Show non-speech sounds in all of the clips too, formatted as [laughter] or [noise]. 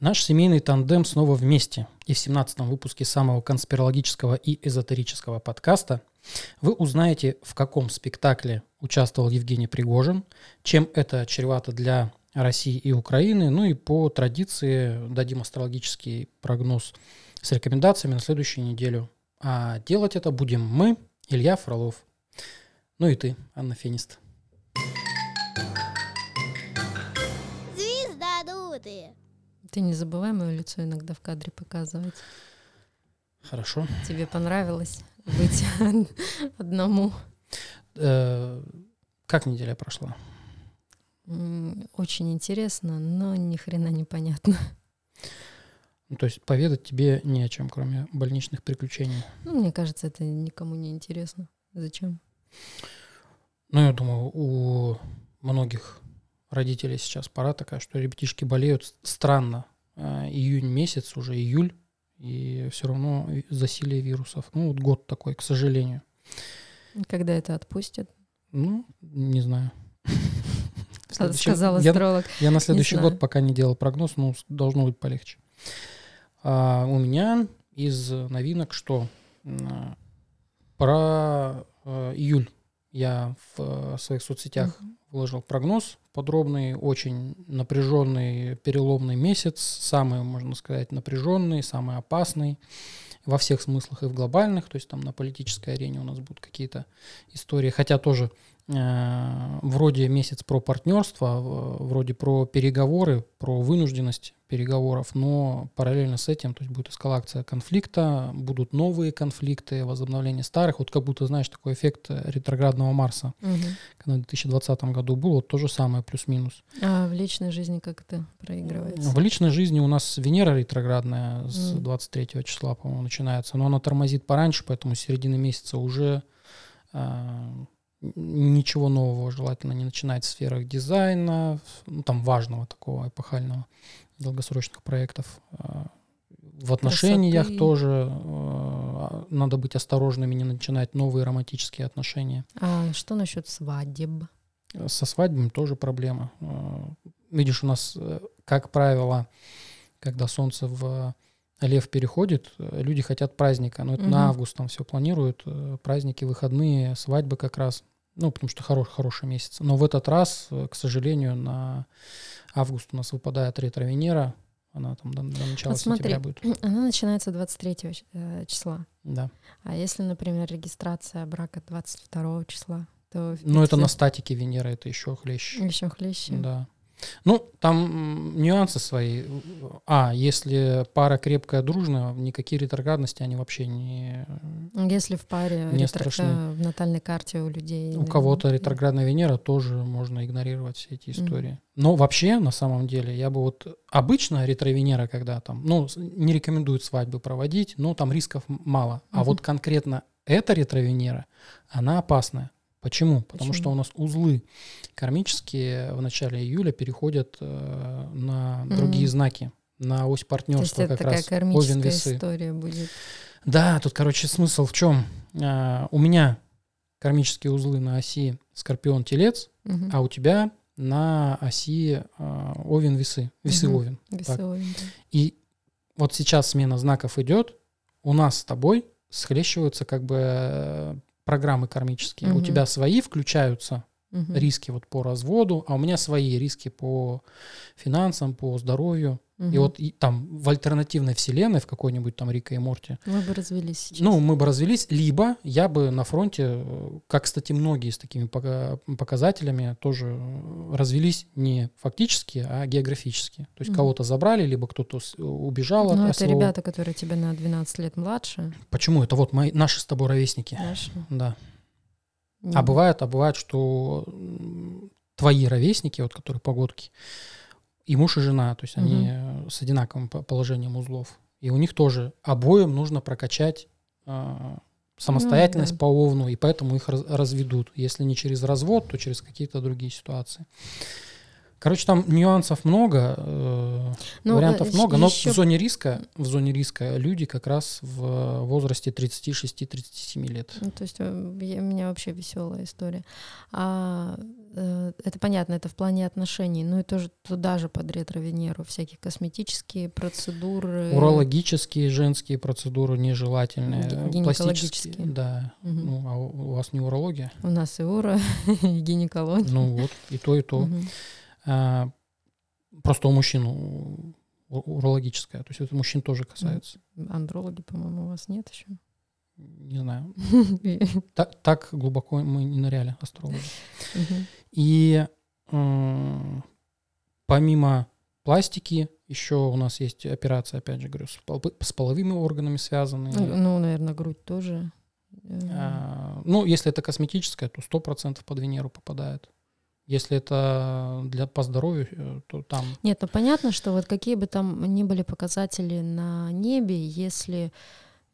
Наш семейный тандем снова вместе. И в 17 выпуске самого конспирологического и эзотерического подкаста вы узнаете, в каком спектакле участвовал Евгений Пригожин, чем это чревато для России и Украины, ну и по традиции дадим астрологический прогноз с рекомендациями на следующую неделю. А делать это будем мы, Илья Фролов. Ну и ты, Анна Фенист. Звездодуты. Ты не забывай мое лицо иногда в кадре показывать. Хорошо. Тебе понравилось быть [laughs] одному? Э, Как неделя прошла? Очень интересно, но ни хрена не понятно. Ну, то есть поведать тебе не о чем, кроме больничных приключений. Ну, мне кажется, это никому не интересно. Зачем? Ну, я думаю, у многих родителей сейчас пора такая, что ребятишки болеют. Странно. Э, Июнь месяц, уже июль, и все равно засилие вирусов. Ну, вот год такой, к сожалению. Когда это отпустят? Ну, не знаю. [laughs] Сказал я, астролог. я на следующий год пока не делал прогноз, но должно быть полегче. А, у меня из новинок что? Про э, июль я в э, своих соцсетях выложил прогноз подробный, очень напряженный, переломный месяц, самый, можно сказать, напряженный, самый опасный во всех смыслах и в глобальных, то есть там на политической арене у нас будут какие-то истории, хотя тоже вроде месяц про партнерство, в- вроде про переговоры, про вынужденность переговоров, но параллельно с этим, то есть будет эскалация конфликта, будут новые конфликты, возобновление старых, вот как будто, знаешь, такой эффект э, ретроградного Марса, Мгм. когда в 2020 году был, вот то же самое, плюс-минус. А в личной жизни как это проигрывается? В личной жизни у нас Венера ретроградная с Мгм. 23 числа, по-моему, начинается, но она тормозит пораньше, поэтому с середины месяца уже ничего нового желательно не начинать в сферах дизайна, ну, там важного такого эпохального, долгосрочных проектов. А, В отношениях Красоты. тоже а, надо быть осторожными, не начинать новые романтические отношения. А что насчет свадеб? Со свадьбами тоже проблема. Э, Видишь, у нас, э, как правило, когда солнце в лев переходит, э, люди хотят праздника. Но это Мгм. на август там все планируют. э, Праздники, выходные, свадьбы как раз. Ну, потому что хороший, хороший месяц. Но в этот раз, э, к сожалению, на август у нас выпадает ретро-Венера. Она там до, до начала Вот смотри, сентября будет. [clears throat] Она начинается 23 ч- э, числа. Да. А если, например, регистрация брака 22 числа, то... Но это на статике Венеры, это еще хлеще. Еще хлеще. Да. Ну, там нюансы свои. А, если пара крепкая, дружная, никакие ретроградности они вообще не... Если в паре, Не ретро- страшны. в натальной карте у людей... У да, кого-то да. ретроградная Венера тоже можно игнорировать все эти истории. Но вообще, на самом деле, я бы вот... Обычно ретро-Венера, когда там... Ну, не рекомендуют свадьбы проводить, но там рисков мало. А Мгм. вот конкретно эта ретро-Венера, она опасная. Почему? Потому что Почему? у нас узлы кармические в начале июля переходят э, на другие Мгм. знаки, на ось То есть партнерства это как такая раз. кармическая Овен-весы. история будет. Да, тут, короче, смысл в чем? А, у меня кармические узлы на оси Скорпион-Телец, Мгм. а у тебя на оси а, Овен-Весы. Весы Мгм. Овен. Весовый, да. И вот сейчас смена знаков идет, у нас с тобой схлещиваются как бы э, программы кармические. У Мгм. тебя свои включаются Мгм. риски вот по разводу, а у меня свои риски по финансам, по здоровью. И Мгм. вот и там в альтернативной вселенной, в какой-нибудь там Рика и Морти, Мы бы развелись сейчас. ну, мы бы развелись, либо я бы на фронте, как, кстати, многие с такими пока- показателями тоже развелись не фактически, а географически. То есть Мгм. кого-то забрали, либо кто-то убежал Ну, это своего- ребята, которые тебя на 12 лет младше. Почему? Это вот мои, наши с тобой ровесники. Наши. Да. А бывает, а бывает, что твои ровесники, вот которые погодки, и муж, и жена, то есть они э, с одинаковым по- положением узлов. И у них тоже обоим нужно прокачать э, самостоятельность да. по овну, и поэтому их раз- разведут. Если не через развод, то через какие-то другие ситуации. Короче, там нюансов много. э, Ну, Вариантов э, много, но ещё- в зоне риска, в зоне риска люди как раз в возрасте 36-37 лет. Ну, то есть э, я- у меня вообще веселая история. А, э, это понятно, это в плане отношений. Ну и тоже туда же под ретро-венеру всякие косметические процедуры. Урологические женские процедуры нежелательные, э, пластические, да. Мгм. Ну, а у у вас не урология? У нас и ура, [laughs] и гинекология. Ну вот, и то, и то. Мгм. А, просто у мужчин урологическая, то есть это мужчин тоже касается. Андрологи, по-моему, у вас нет еще. Не знаю. [laughs] Так, глубоко мы не ныряли, астрологи. И м, помимо пластики, еще у нас есть операции, опять же говорю, с, пол- с половыми органами связанные. Ну, наверное, грудь тоже. Э, А, ну, если это косметическое, то 100% под Венеру попадает. Если это для по здоровью, э, то там Нет, ну понятно, что вот какие бы там ни были показатели на небе, если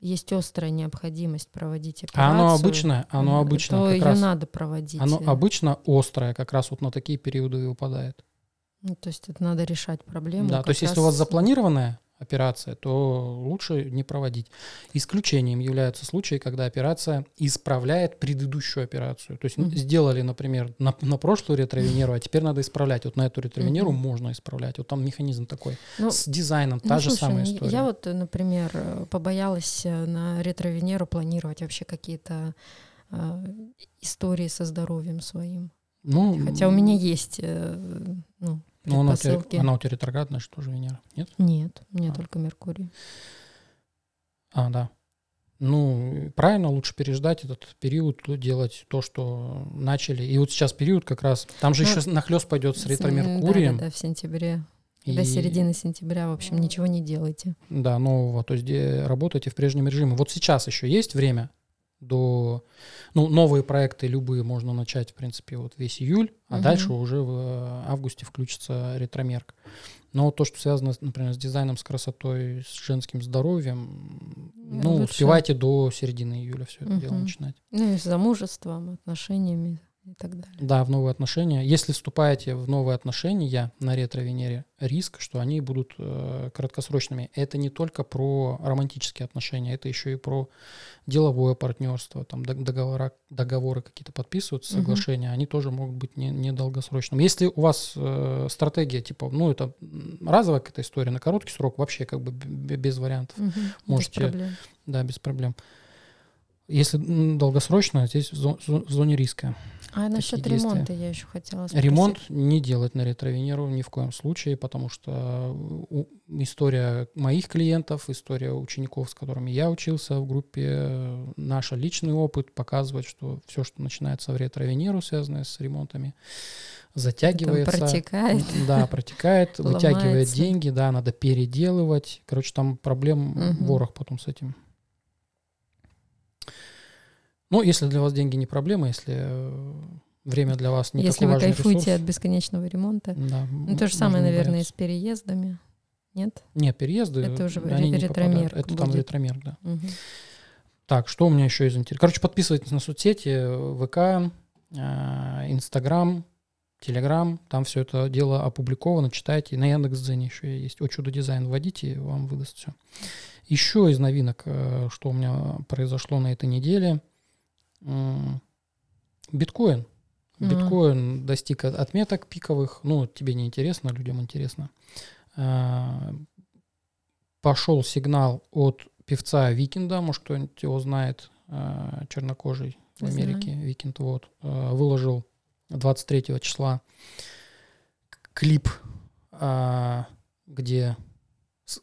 есть острая необходимость проводить операцию, А оно обычное, оно м, обычно то ее раз, надо проводить. оно э. обычно острое, как раз вот на такие периоды и выпадает. Ну, то есть это надо решать проблему. Да, то есть если у вас запланированная операция, то лучше не проводить. Исключением являются случаи, когда операция исправляет предыдущую операцию. То есть Мгм. сделали, например, на, на прошлую ретровенеру, а теперь надо исправлять. Вот на эту ретровенеру Мгм. можно исправлять. Вот там механизм такой. Ну, С дизайном та ну, же слушай, самая ну, история. Я вот, например, э, побоялась э, на ретро-венеру планировать вообще какие-то э, истории со здоровьем своим. ну, Хотя у меня есть э, ну, ну, она, у тебя, она у тебя ретроградная, что же Венера? Нет? Нет, у меня А. только Меркурий. А, да. Ну, правильно, лучше переждать этот период, то делать то, что начали. И вот сейчас период как раз, там же Ну, еще нахлест пойдет с ретро-меркурием. Да, да, да, в сентябре. и- До середины сентября, в общем, ничего не делайте. Да, нового. То есть где работаете в прежнем режиме. Вот сейчас еще есть время до... Ну, новые проекты любые можно начать, в принципе, вот весь июль, а Мгм. дальше уже в э, августе включится ретромерк. Но то, что связано, например, с дизайном, с красотой, с женским здоровьем, ну, Лучше. успевайте до середины июля все это дело Мгм. начинать. Ну и с замужеством, отношениями и так далее. Да, в новые отношения. Если вступаете в новые отношения на ретро-венере, риск, что они будут э, краткосрочными. Это не только про романтические отношения, это еще и про деловое партнерство. Там дог- договора, договоры какие-то подписываются, соглашения, они тоже могут быть не, недолгосрочными. Если у вас э, стратегия, типа, ну, это разовая какая-то история, на короткий срок вообще как бы без вариантов. Без Можете проблем. Да, без проблем. Если долгосрочно, здесь в зо- в зоне риска. А насчет действия. ремонта я еще хотела спросить. Ремонт не делать на ретровенеру ни в коем случае, потому что история моих клиентов, история учеников, с которыми я учился в группе, наш личный опыт показывает, что все, что начинается в ретровенеру, связанное с ремонтами, Там затягивается. протекает. Да, протекает, [laughs] вытягивает деньги, да, надо переделывать. Короче, там проблем ворох потом с этим. Ну, если для вас деньги не проблема, если э, время для вас не Если вы кайфуете ресурс, от бесконечного ремонта. да, Ну, то же самое, наверное, и с переездами. Нет? Нет, переезды, Это уже они ретромерк Это там будет. ретромерк, да. Мгм. Так, что у меня еще из интересного? Короче, подписывайтесь на соцсети, ВК, э, Инстаграм, Телеграм, там все это дело опубликовано, читайте. На Яндекс.Дзене еще есть. О чудо дизайн вводите, вам выдаст все. Еще из новинок, э, что у меня произошло на этой неделе. Биткоин. Ага. Биткоин достиг от- отметок пиковых. Ну, тебе не интересно, людям интересно. А, Пошел сигнал от певца Викинда, может кто-нибудь его знает, а, чернокожий в Америке, Викинд, вот, выложил 23 числа клип, где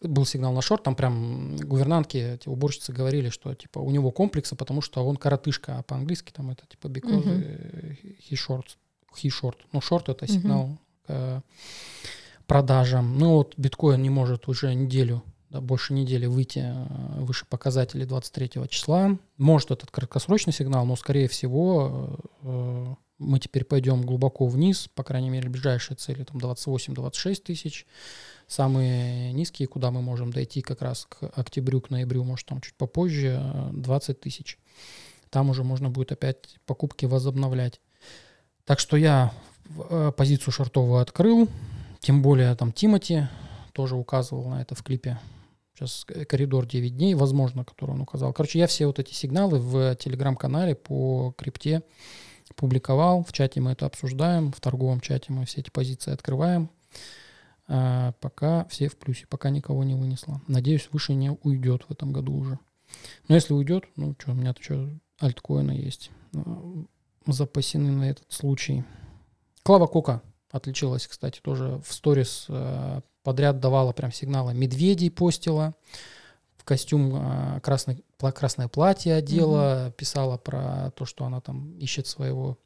был сигнал на шорт, там прям гувернантки, эти уборщицы говорили, что типа у него комплексы, потому что он коротышка, а по-английски там это типа because э, he short, he short. Ну, шорт это сигнал к э, продажам. Ну вот биткоин не может уже неделю, да, больше недели выйти э, выше показателей 23 числа. Может этот краткосрочный сигнал, но скорее всего мы теперь пойдем глубоко вниз, по крайней мере ближайшие цели там 28-26 тысяч. Самые низкие, куда мы можем дойти как раз к октябрю, к ноябрю, может там чуть попозже, э, 20 тысяч. Там уже можно будет опять покупки возобновлять. Так что я э, позицию шортовую открыл, тем более там Тимати тоже указывал на это в клипе. Сейчас коридор 9 дней, возможно, который он указал. Короче, я все вот эти сигналы в телеграм-канале по крипте публиковал. В чате мы это обсуждаем, в торговом чате мы все эти позиции открываем. А пока все в плюсе, пока никого не вынесло. Надеюсь, выше не уйдет в этом году уже. Но если уйдет, ну что, у меня-то что, альткоины есть. Ну, запасены на этот случай. Клава Кока отличилась, кстати, тоже в сторис э, подряд давала прям сигналы. Медведей постила, в костюм э, красный, красное платье одела, угу. писала про то, что она там ищет своего,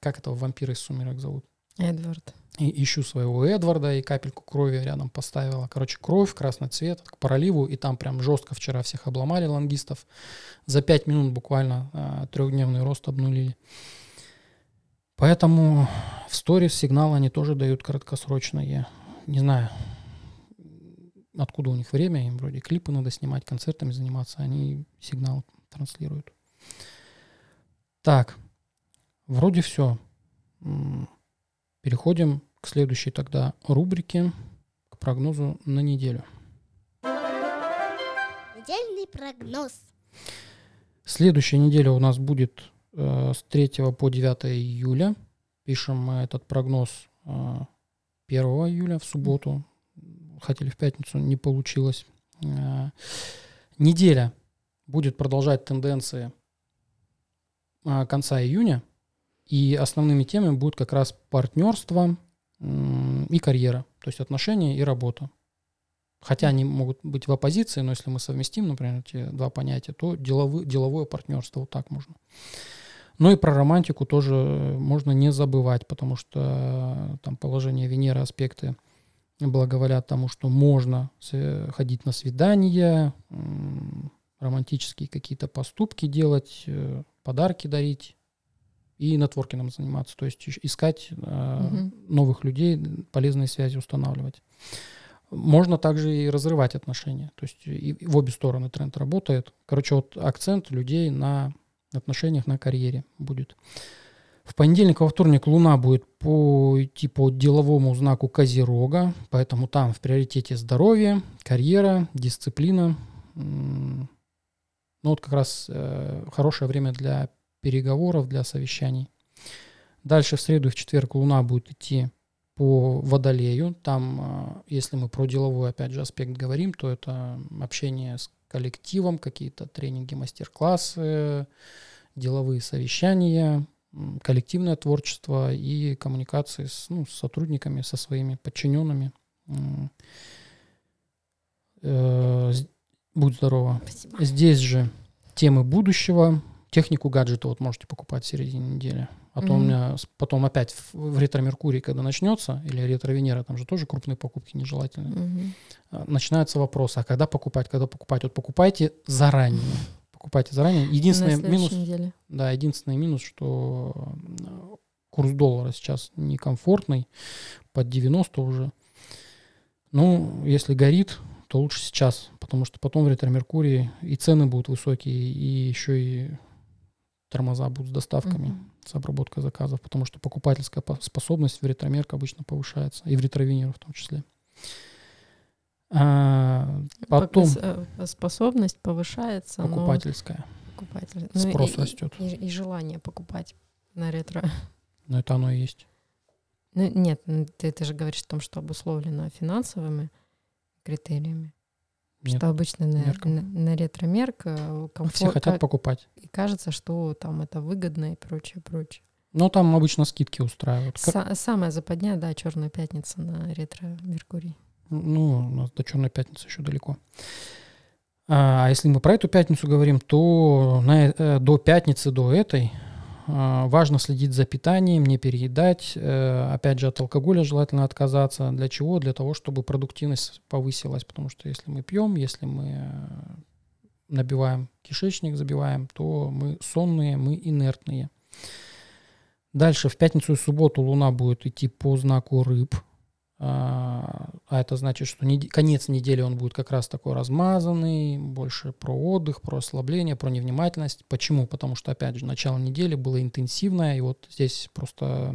как этого вампира из «Сумерек» зовут? Эдвард. И ищу своего Эдварда, и капельку крови рядом поставила. Короче, кровь, красный цвет, к проливу, и там прям жестко вчера всех обломали лонгистов. За пять минут буквально а, трехдневный рост обнулили. Поэтому в сторис сигналы они тоже дают краткосрочные. Не знаю, откуда у них время, им вроде клипы надо снимать, концертами заниматься, они сигнал транслируют. Так, вроде все. Переходим к следующей тогда рубрике, к прогнозу на неделю. Недельный прогноз. Следующая неделя у нас будет э, с 3 по 9 июля. Пишем мы этот прогноз э, 1 июля в субботу. Хотели в пятницу, не получилось. Э, неделя будет продолжать тенденции э, конца июня. И основными темами будут как раз партнерство и карьера, то есть отношения и работа. Хотя они могут быть в оппозиции, но если мы совместим, например, эти два понятия, то деловое, деловое партнерство вот так можно. Ну и про романтику тоже можно не забывать, потому что там положение Венеры, аспекты благоволят тому, что можно ходить на свидания, романтические какие-то поступки делать, э, подарки дарить, и нетворкингом заниматься, то есть искать э, угу. новых людей, полезные связи устанавливать. Можно также и разрывать отношения, то есть и в обе стороны тренд работает. Короче, вот акцент людей на отношениях, на карьере будет. В понедельник, во вторник Луна будет по, идти по деловому знаку Козерога, поэтому там в приоритете здоровье, карьера, дисциплина. Ну вот как раз э, хорошее время для переговоров, для совещаний. Дальше в среду и в четверг Луна будет идти по Водолею. Там, а, если мы про деловой, опять же, аспект говорим, то это общение с коллективом, какие-то тренинги, мастер-классы, деловые совещания, коллективное творчество и коммуникации с, ну, с сотрудниками, со своими подчиненными. Э, будь здорова. Спасибо. Здесь же темы будущего, Технику гаджета вот можете покупать в середине недели. А mm-hmm. то у меня потом опять в, в ретро-меркурий, когда начнется, или ретро-венера, там же тоже крупные покупки нежелательны. Mm-hmm. Начинается вопрос, а когда покупать, когда покупать? Вот покупайте заранее. Покупайте заранее. Единственный минус... Неделе. Да, единственный минус, что курс доллара сейчас некомфортный, под 90 уже. Ну, если горит, то лучше сейчас, потому что потом в ретро-меркурии и цены будут высокие, и еще и тормоза будут с доставками, mm-hmm. с обработкой заказов, потому что покупательская способность в ретромерк обычно повышается, и в ретровинеру в том числе. А, потом... Э, способность повышается, Покупательская. Но... Покупатель. Спрос ну, и, растет. И, и желание покупать на ретро. Но это оно и есть. Ну, нет, ты, ты же говоришь о том, что обусловлено финансовыми критериями. Нет, что обычно на, на, на ретро-мерк комфорт... Все хотят покупать. И кажется, что там это выгодно и прочее, прочее. Ну, там обычно скидки устраивают. С- самая западня, да, Черная пятница на ретро-меркурий. Ну, у нас до Черной пятницы еще далеко. А если мы про эту пятницу говорим, то на, э, до пятницы, до этой, а, важно следить за питанием, не переедать. Э, опять же, от алкоголя желательно отказаться. Для чего? Для того, чтобы продуктивность повысилась. Потому что если мы пьем, если мы набиваем кишечник, забиваем, то мы сонные, мы инертные. Дальше в пятницу и субботу Луна будет идти по знаку рыб. А, а это значит, что не, конец недели он будет как раз такой размазанный, больше про отдых, про ослабление, про невнимательность. Почему? Потому что, опять же, начало недели было интенсивное, и вот здесь просто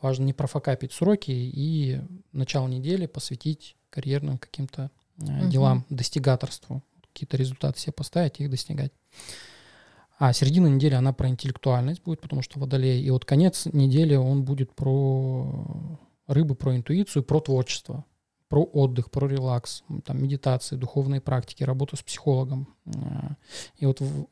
важно не профокапить сроки и начало недели посвятить карьерным каким-то Мгм. делам, достигаторству. Какие-то результаты себе поставить и их достигать. А середина недели, она про интеллектуальность будет, потому что водолей. И вот конец недели, он будет про рыбы, про интуицию, про творчество, про отдых, про релакс, там, медитации, духовные практики, работу с психологом. Э, И вот в,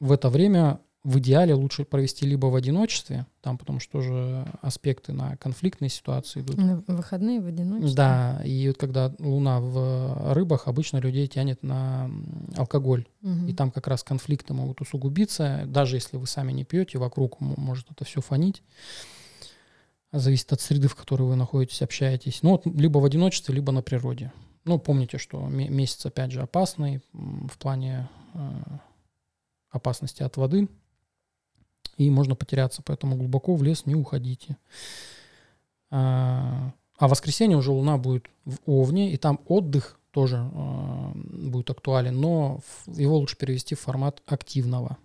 в это время в идеале лучше провести либо в одиночестве, там потому что тоже аспекты на конфликтные ситуации идут, На выходные в одиночестве. да, и вот когда Луна в рыбах, обычно людей тянет на алкоголь. Мгм. И там как раз конфликты могут усугубиться, даже если вы сами не пьете, вокруг может это все фонить. Зависит от среды, в которой вы находитесь, общаетесь. Ну, вот либо в одиночестве, либо на природе. Ну, помните, что ме- месяц, опять же, опасный в плане э, опасности от воды. И можно потеряться, поэтому глубоко в лес не уходите. А а в воскресенье уже Луна будет в Овне, и там отдых тоже э, будет актуален, но его лучше перевести в формат активного.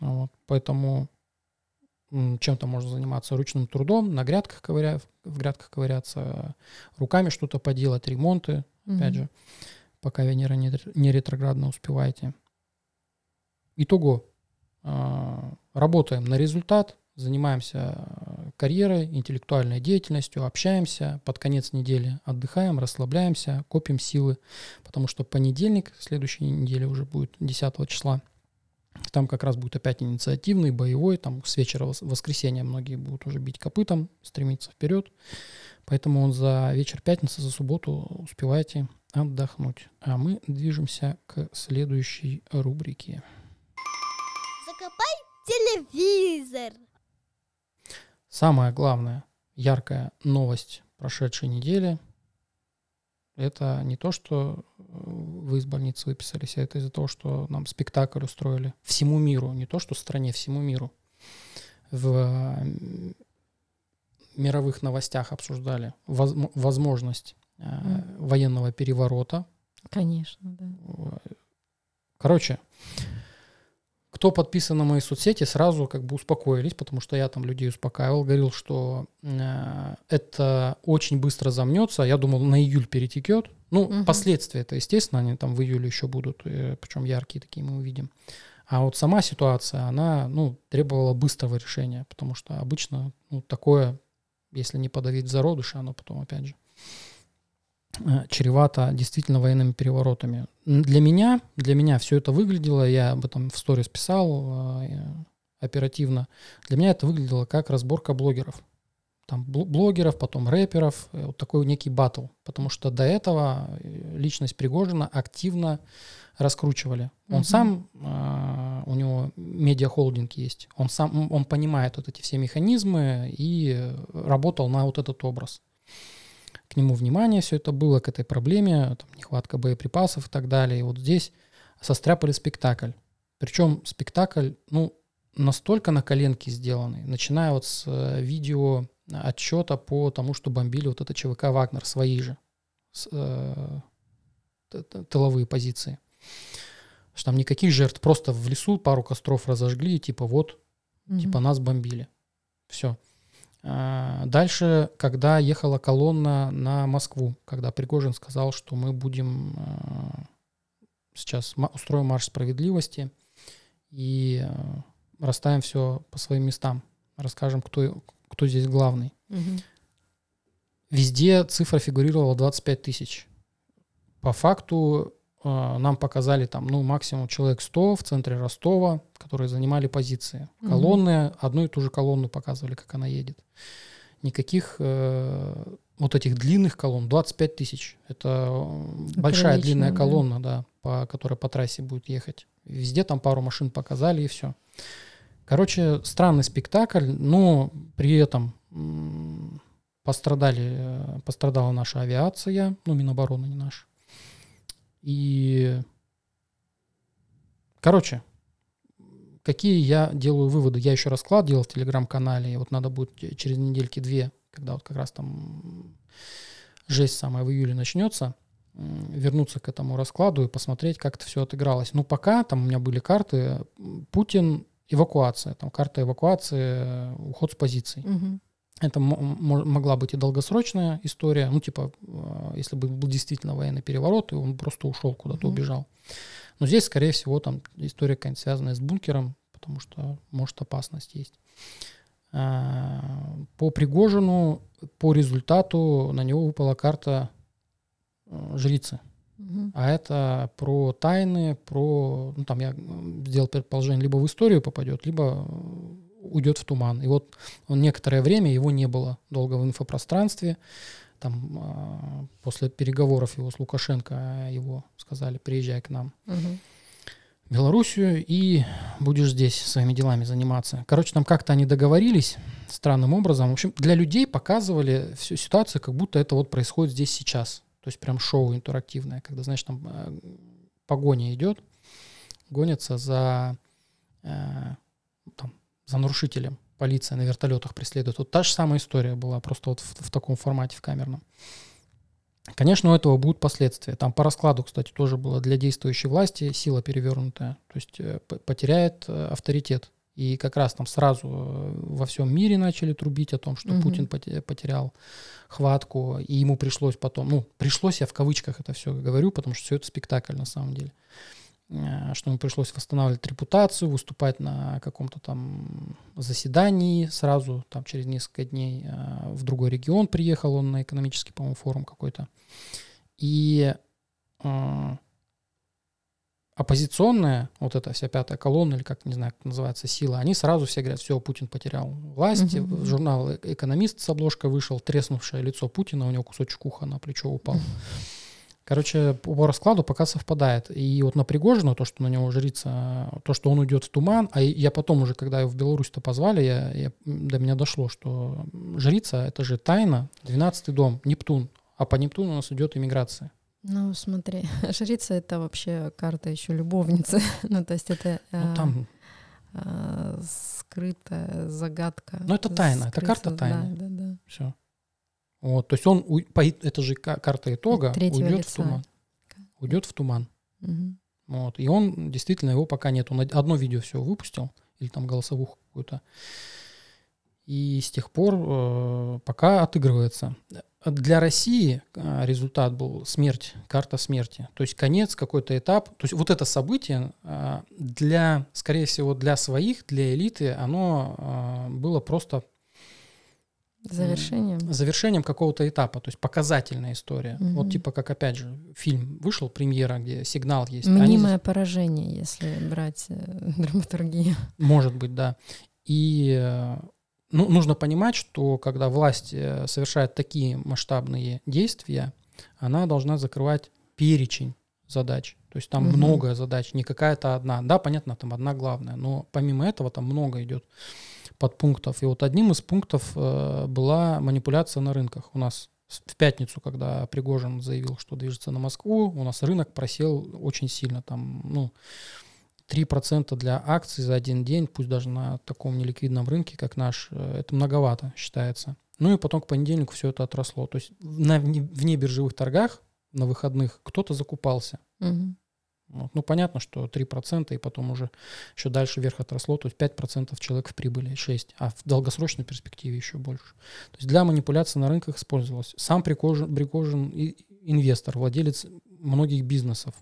Вот, поэтому чем-то можно заниматься ручным трудом, на грядках ковыря, в грядках ковыряться, руками что-то поделать, ремонты, опять Мгм. же, пока Венера не, не ретроградно успеваете. Итого, а, работаем на результат, занимаемся а, карьерой, интеллектуальной деятельностью, общаемся, под конец недели отдыхаем, расслабляемся, копим силы, потому что понедельник, следующей неделе уже будет 10 числа, там как раз будет опять инициативный, боевой, там с вечера вос- воскресенья многие будут уже бить копытом, стремиться вперед, поэтому он за вечер пятницы, за субботу успевайте отдохнуть. А мы движемся к следующей рубрике. Закопай телевизор. Самая главная, яркая новость прошедшей недели – это не то, что э, вы из больницы выписались, а это из-за того, что нам спектакль устроили всему миру, не то, что стране, всему миру. В мировых новостях обсуждали возм- возможность э, военного переворота Конечно, да. Короче, кто подписан на мои соцсети, сразу как бы успокоились, потому что я там людей успокаивал, говорил, что э, это очень быстро замнется. Я думал, на июль перетекет. Ну, Мгм. последствия это, естественно, они там в июле еще будут, э, причем яркие такие мы увидим. А вот сама ситуация, она, ну, требовала быстрого решения, потому что обычно, ну, такое, если не подавить в зародыше, оно потом, опять же, чревато действительно военными переворотами. Для меня, для меня все это выглядело, я об этом в сторис писал э, оперативно, для меня это выглядело как разборка блогеров. Там бл- блогеров, потом рэперов, э, вот такой некий батл. Потому что до этого э, личность Пригожина активно раскручивали. Он Мгм. сам, э, у него медиахолдинг есть, он сам, он понимает вот эти все механизмы и э, работал на вот этот образ нему внимание все это было, к этой проблеме, там, нехватка боеприпасов и так далее. И вот здесь состряпали спектакль. Причем спектакль, ну, настолько на коленке сделанный, начиная вот с э, видео отчета по тому, что бомбили вот это ЧВК «Вагнер», свои же с, э, тыловые позиции. Что там никаких жертв, просто в лесу пару костров разожгли, и типа вот Мгм. типа нас бомбили. Все. Дальше, когда ехала колонна на Москву, когда Пригожин сказал, что мы будем э, сейчас устроим марш справедливости и э, расставим все по своим местам, расскажем, кто, кто здесь главный. Мгм. Везде цифра фигурировала 25 тысяч. По факту нам показали там, ну, максимум человек 100 в центре Ростова, которые занимали позиции. Колонны, одну и ту же колонну показывали, как она едет. Никаких э, вот этих длинных колонн, 25 тысяч. Это э, большая прилично, длинная да. колонна, да, по, которая по трассе будет ехать. Везде там пару машин показали и все. Короче, странный спектакль, но при этом пострадали, э, пострадала наша авиация, ну, Минобороны не наша. И, короче, какие я делаю выводы? Я еще расклад делал в телеграм-канале, и вот надо будет через недельки две, когда вот как раз там жесть самая в июле начнется, вернуться к этому раскладу и посмотреть, как это все отыгралось. Ну, пока там у меня были карты, Путин, эвакуация, там карта эвакуации, э, уход с позиций. Мгм. Это могла быть и долгосрочная история, ну, типа, э, если бы был действительно военный переворот, и он просто ушел куда-то, mm-hmm. убежал. Но здесь, скорее всего, там история какая-нибудь связанная с бункером, потому что, может, опасность есть. А, по Пригожину, по результату на него выпала карта э, жрицы. Угу. А это про тайны, про, ну там я сделал предположение, либо в историю попадет, либо уйдет в туман. И вот он некоторое время его не было долго в инфопространстве. Там а, после переговоров его с Лукашенко его сказали, приезжай к нам угу. в Белоруссию и будешь здесь своими делами заниматься. Короче, там как-то они договорились странным образом. В общем, для людей показывали всю ситуацию, как будто это вот происходит здесь сейчас. То есть прям шоу интерактивное, когда, знаешь, там э, погоня идет, гонится за за нарушителем. Полиция на вертолетах преследует. Вот та же самая история была, просто вот в, в таком формате, в камерном. Конечно, у этого будут последствия. Там по раскладу, кстати, тоже было для действующей власти сила перевернутая. То есть э, потеряет э, авторитет. И как раз там сразу э, во всем мире начали трубить о том, что угу. Путин потерял хватку, и ему пришлось потом, ну, пришлось, я в кавычках это все говорю, потому что все это спектакль на самом деле. Что ему пришлось восстанавливать репутацию, выступать на каком-то там заседании сразу, там через несколько дней э, в другой регион приехал он на экономический, по-моему, форум какой-то. И э, оппозиционная, вот эта вся пятая колонна, или как, не знаю, как называется, сила, они сразу все говорят, все, Путин потерял власть. Mm-hmm. Журнал «Экономист» с обложкой вышел, треснувшее лицо Путина, у него кусочек уха на плечо упал. Mm-hmm. [laughs] Короче, по раскладу пока совпадает. И вот на Пригожину, то, что на него жрица, то, что он уйдет в туман, а я потом уже, когда его в Беларусь-то позвали, я, я, до меня дошло, что жрица — это же тайна, 12-й дом, Нептун, а по Нептуну у нас идет иммиграция. Ну, смотри, [laughs] жрица — это вообще карта еще любовницы. [laughs] ну, то есть это... Ну, там... Э, скрытая загадка. Ну, это тайна, это карта тайны. Да, да, да. Все. Вот, то есть он, это же карта итога, уйдет лица. в туман. Уйдет в туман. Угу. Вот, и он, действительно, его пока нет. Он одно видео все выпустил, или там голосовуху какую-то. И с тех пор э, пока отыгрывается. Для России э, результат был смерть, карта смерти. То есть конец, какой-то этап. То есть вот это событие э, для, скорее всего, для своих, для элиты, оно э, было просто Завершением. Завершением какого-то этапа, то есть показательная история. Угу. Вот типа как опять же фильм вышел, премьера, где сигнал есть. Мнимое Они... поражение, если брать э, [laughs] драматургию. Может быть, да. И э, ну, нужно понимать, что когда власть э, совершает такие масштабные действия, она должна закрывать перечень задач. То есть там угу. много задач, не какая-то одна. Да, понятно, там одна главная, но помимо этого там много идет подпунктов. И вот одним из пунктов э, была манипуляция на рынках. У нас в пятницу, когда Пригожин заявил, что движется на Москву, у нас рынок просел очень сильно. Там, ну, 3% для акций за один день, пусть даже на таком неликвидном рынке, как наш, э, это многовато считается. Ну и потом к понедельнику все это отросло. То есть на внебиржевых торгах на выходных кто-то закупался. Угу. Вот. Ну, понятно, что 3%, и потом уже еще дальше вверх отросло, то есть 5% человек в прибыли, 6%, а в долгосрочной перспективе еще больше. То есть для манипуляции на рынках использовалось. Сам Пригожин, Пригожин инвестор, владелец многих бизнесов.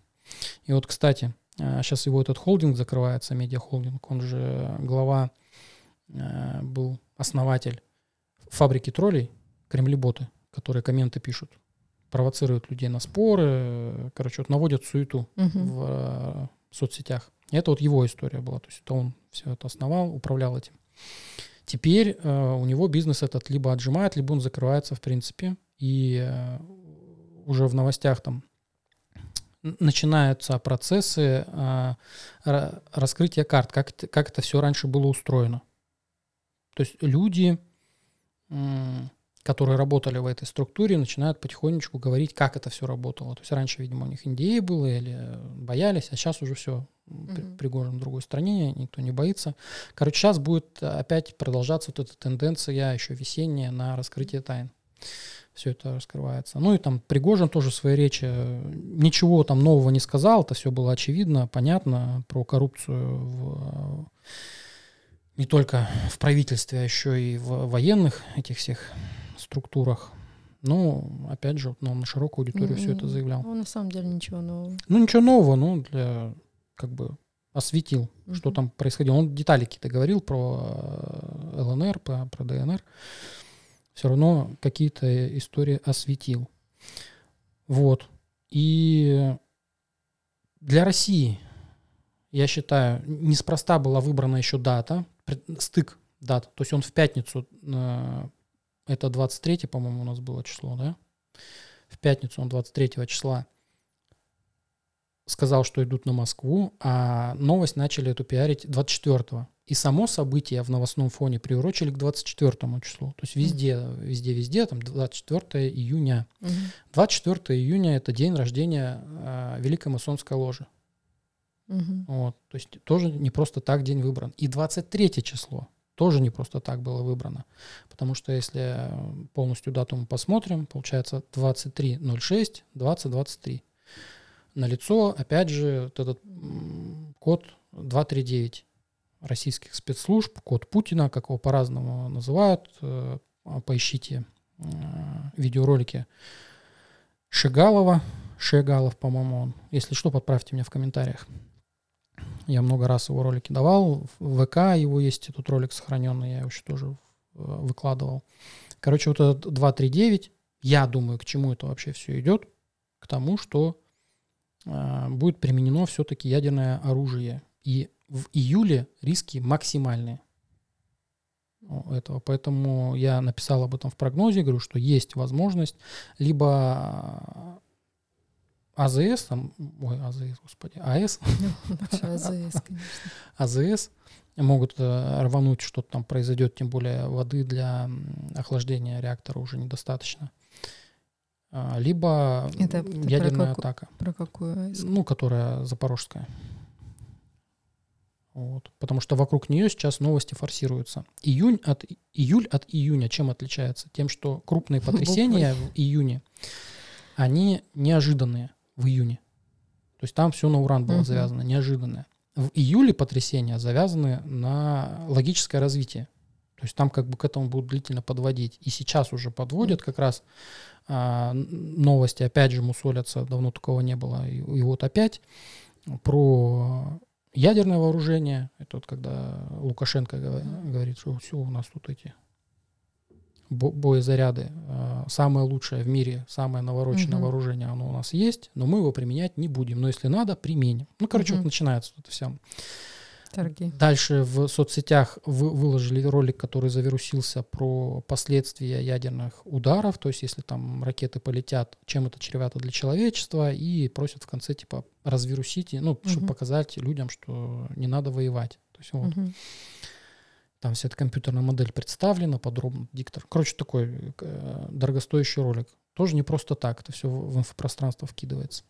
И вот, кстати, сейчас а, его этот холдинг закрывается, медиахолдинг, он же глава, а, был основатель фабрики троллей, кремлеботы, которые комменты пишут провоцируют людей на споры, короче, вот наводят суету угу. в э, соцсетях. И это вот его история была, то есть это он все это основал, управлял этим. Теперь э, у него бизнес этот либо отжимает, либо он закрывается в принципе, и э, уже в новостях там начинаются процессы э, раскрытия карт, как, как это все раньше было устроено. То есть люди которые работали в этой структуре, начинают потихонечку говорить, как это все работало. То есть раньше, видимо, у них Индии было или боялись, а сейчас уже все mm-hmm. Пригожин в другой стране, никто не боится. Короче, сейчас будет опять продолжаться вот эта тенденция еще весенняя на раскрытие тайн. Все это раскрывается. Ну и там Пригожин тоже в своей речи ничего там нового не сказал, это все было очевидно, понятно про коррупцию в не только в правительстве, а еще и в военных этих всех структурах. Ну, опять же, ну, он на широкую аудиторию все это заявлял. Ну, на самом деле ничего нового. Ну, ничего нового, ну, для, как бы, осветил, что Мгм. там происходило. Он детали какие-то говорил про э, ЛНР, про, про ДНР. Все равно какие-то истории осветил. Вот. И для России, я считаю, неспроста была выбрана еще дата, стык дат. То есть он в пятницу, э, это 23, по-моему, у нас было число, да? В пятницу он 23 числа сказал, что идут на Москву, а новость начали эту пиарить 24-го. И само событие в новостном фоне приурочили к 24 числу. То есть везде, везде, везде, там 24 июня. Мгм. 24 июня – это день рождения э, Великой масонской ложи. Мгм. Вот. То есть тоже не просто так день выбран. И 23 число тоже не просто так было выбрано. Потому что если э, полностью дату мы посмотрим, получается 23.06, 2023. Налицо, опять же, вот этот код 239 российских спецслужб, код Путина, как его по-разному называют. Э, а, Поищите э, видеоролики Шигалова. Шегалов, по-моему, он. Если что, подправьте меня в комментариях. Я много раз его ролики давал. В ВК его есть этот ролик сохраненный, я его еще тоже э, выкладывал. Короче, вот этот 239, я думаю, к чему это вообще все идет? К тому, что э, будет применено все-таки ядерное оружие. И в июле риски максимальные этого. Поэтому я написал об этом в прогнозе, говорю, что есть возможность либо АЗС, там, ой, АЗС, господи, АЭС, [laughs] АЗС, конечно. АЗС могут э, рвануть, что-то там произойдет, тем более воды для охлаждения реактора уже недостаточно. А, Либо Это про ядерная какую- атака, Про какую ну, которая запорожская. Вот. Потому что вокруг нее сейчас новости форсируются. Июнь от, июль от июня чем отличается? Тем, что крупные [laughs] потрясения в июне, они неожиданные в июне. То есть там все на уран было Мгм. завязано, неожиданное. В июле потрясения завязаны на логическое развитие. То есть там как бы к этому будут длительно подводить. И сейчас уже подводят как раз а, новости, опять же, мусолятся, давно такого не было. И, и вот опять про ядерное вооружение. Это вот когда Лукашенко говорит, что все, у нас тут эти боезаряды, а, самое лучшее в мире, самое навороченное Мгм. вооружение, оно у нас есть, но мы его применять не будем. Но если надо, применим. Ну, короче, Мгм. вот начинается это все. Торги. Дальше в соцсетях вы, выложили ролик, который завирусился про последствия ядерных ударов, то есть если там ракеты полетят, чем это чревато для человечества, и просят в конце типа развирусите, ну, чтобы Мгм. показать людям, что не надо воевать. То есть вот Мгм. Там вся эта компьютерная модель представлена подробно, диктор. Короче, такой э, дорогостоящий ролик. Тоже не просто так, это все в инфопространство вкидывается.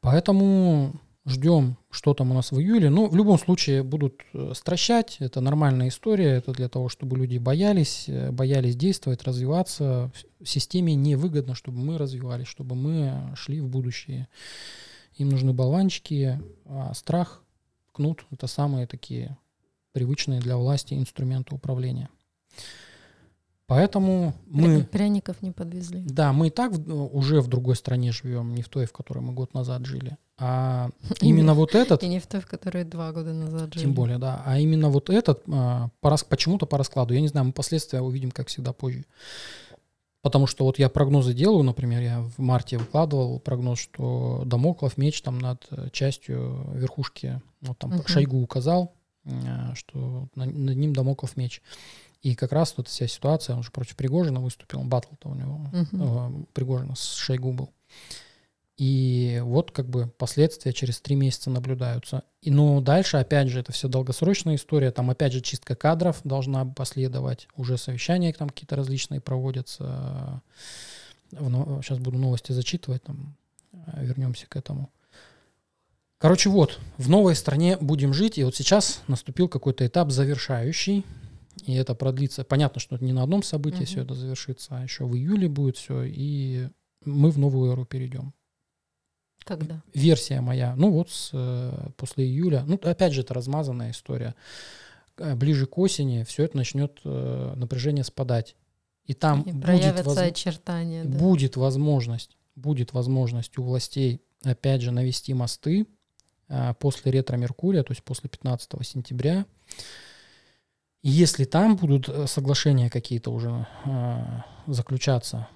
Поэтому ждем, что там у нас в июле. Ну, в любом случае будут э, стращать, это нормальная история, это для того, чтобы люди боялись, э, боялись действовать, развиваться. В системе невыгодно, чтобы мы развивались, чтобы мы шли в будущее. Им нужны болванчики, а страх, кнут — это самые такие привычные для власти инструменты управления. Поэтому мы, Пряников не подвезли. да, мы и так уже в другой стране живем, не в той, в которой мы год назад жили. А именно вот этот, [laughs] И не в той, в которой два года назад жили. тем более, да, а именно вот этот а, почему-то по раскладу, я не знаю, мы последствия увидим, как всегда, позже. Потому что вот я прогнозы делаю, например, я в марте выкладывал прогноз, что Дамоклов меч там над э, частью верхушки, вот там Мгм. Шойгу указал, что на- над ним Дамоклов меч. И как раз тут вся ситуация, он же против Пригожина выступил, батл-то у него Мгм. э, Пригожина с Шойгу был. И вот как бы последствия через три месяца наблюдаются. И, но дальше, опять же, это все долгосрочная история. Там, опять же, чистка кадров должна последовать. Уже совещания там какие-то различные проводятся. сейчас буду новости зачитывать, там вернемся к этому. Короче, вот, в новой стране будем жить, и вот сейчас наступил какой-то этап завершающий, и это продлится. Понятно, что не на одном событии Мгм. все это завершится, а еще в июле будет все, и мы в новую эру перейдем. Когда? Версия моя, ну вот с, э, после июля, ну опять же это размазанная история. э, ближе к осени все это начнет э, напряжение спадать. И там И будет, возм- очертания. Да. будет возможность, будет возможность у властей опять же навести мосты после ретро Меркурия, то есть после 15 сентября. Если там будут э, соглашения какие-то уже а, заключаться,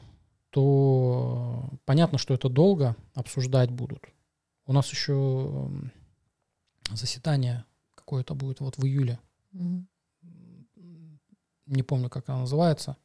то понятно, что это долго обсуждать будут. У нас еще заседание какое-то будет вот в июле. Мгм. Не помню, как оно называется,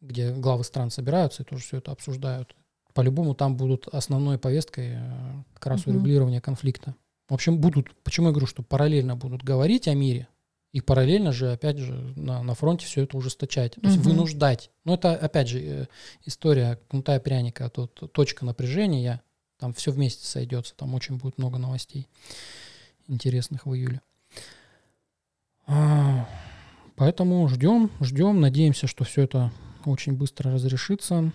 где главы стран собираются и тоже все это обсуждают. По-любому там будут основной повесткой э, как раз Мгм. урегулирование конфликта. В общем, будут, почему я говорю, что параллельно будут говорить о мире, и параллельно же, опять же, на, на фронте все это ужесточать. То есть Мгм. вынуждать. Но это, опять же, э, история кнута и пряника, тут точка напряжения, там все вместе сойдется, там очень будет много новостей интересных в июле. А, Поэтому ждем, ждем, надеемся, что все это очень быстро разрешится.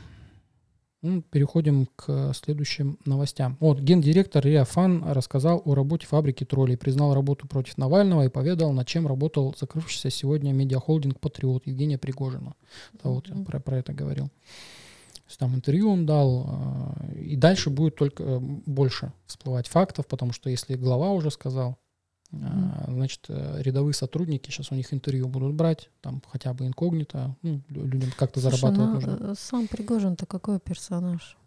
Ну, переходим к следующим новостям. Вот, гендиректор Риа Фан рассказал о работе фабрики троллей, признал работу против Навального и поведал, над чем работал закрывшийся сегодня медиахолдинг «Патриот» Евгения Пригожина. Да, вот я про, про это говорил. То есть там интервью он дал, а, и дальше будет только э, больше всплывать фактов, потому что если глава уже сказал, а, значит, э, рядовые сотрудники сейчас у них интервью будут брать, там хотя бы инкогнито, ну, лю- людям как-то Слушай, зарабатывать ну, нужно. э, сам Пригожин-то какой персонаж?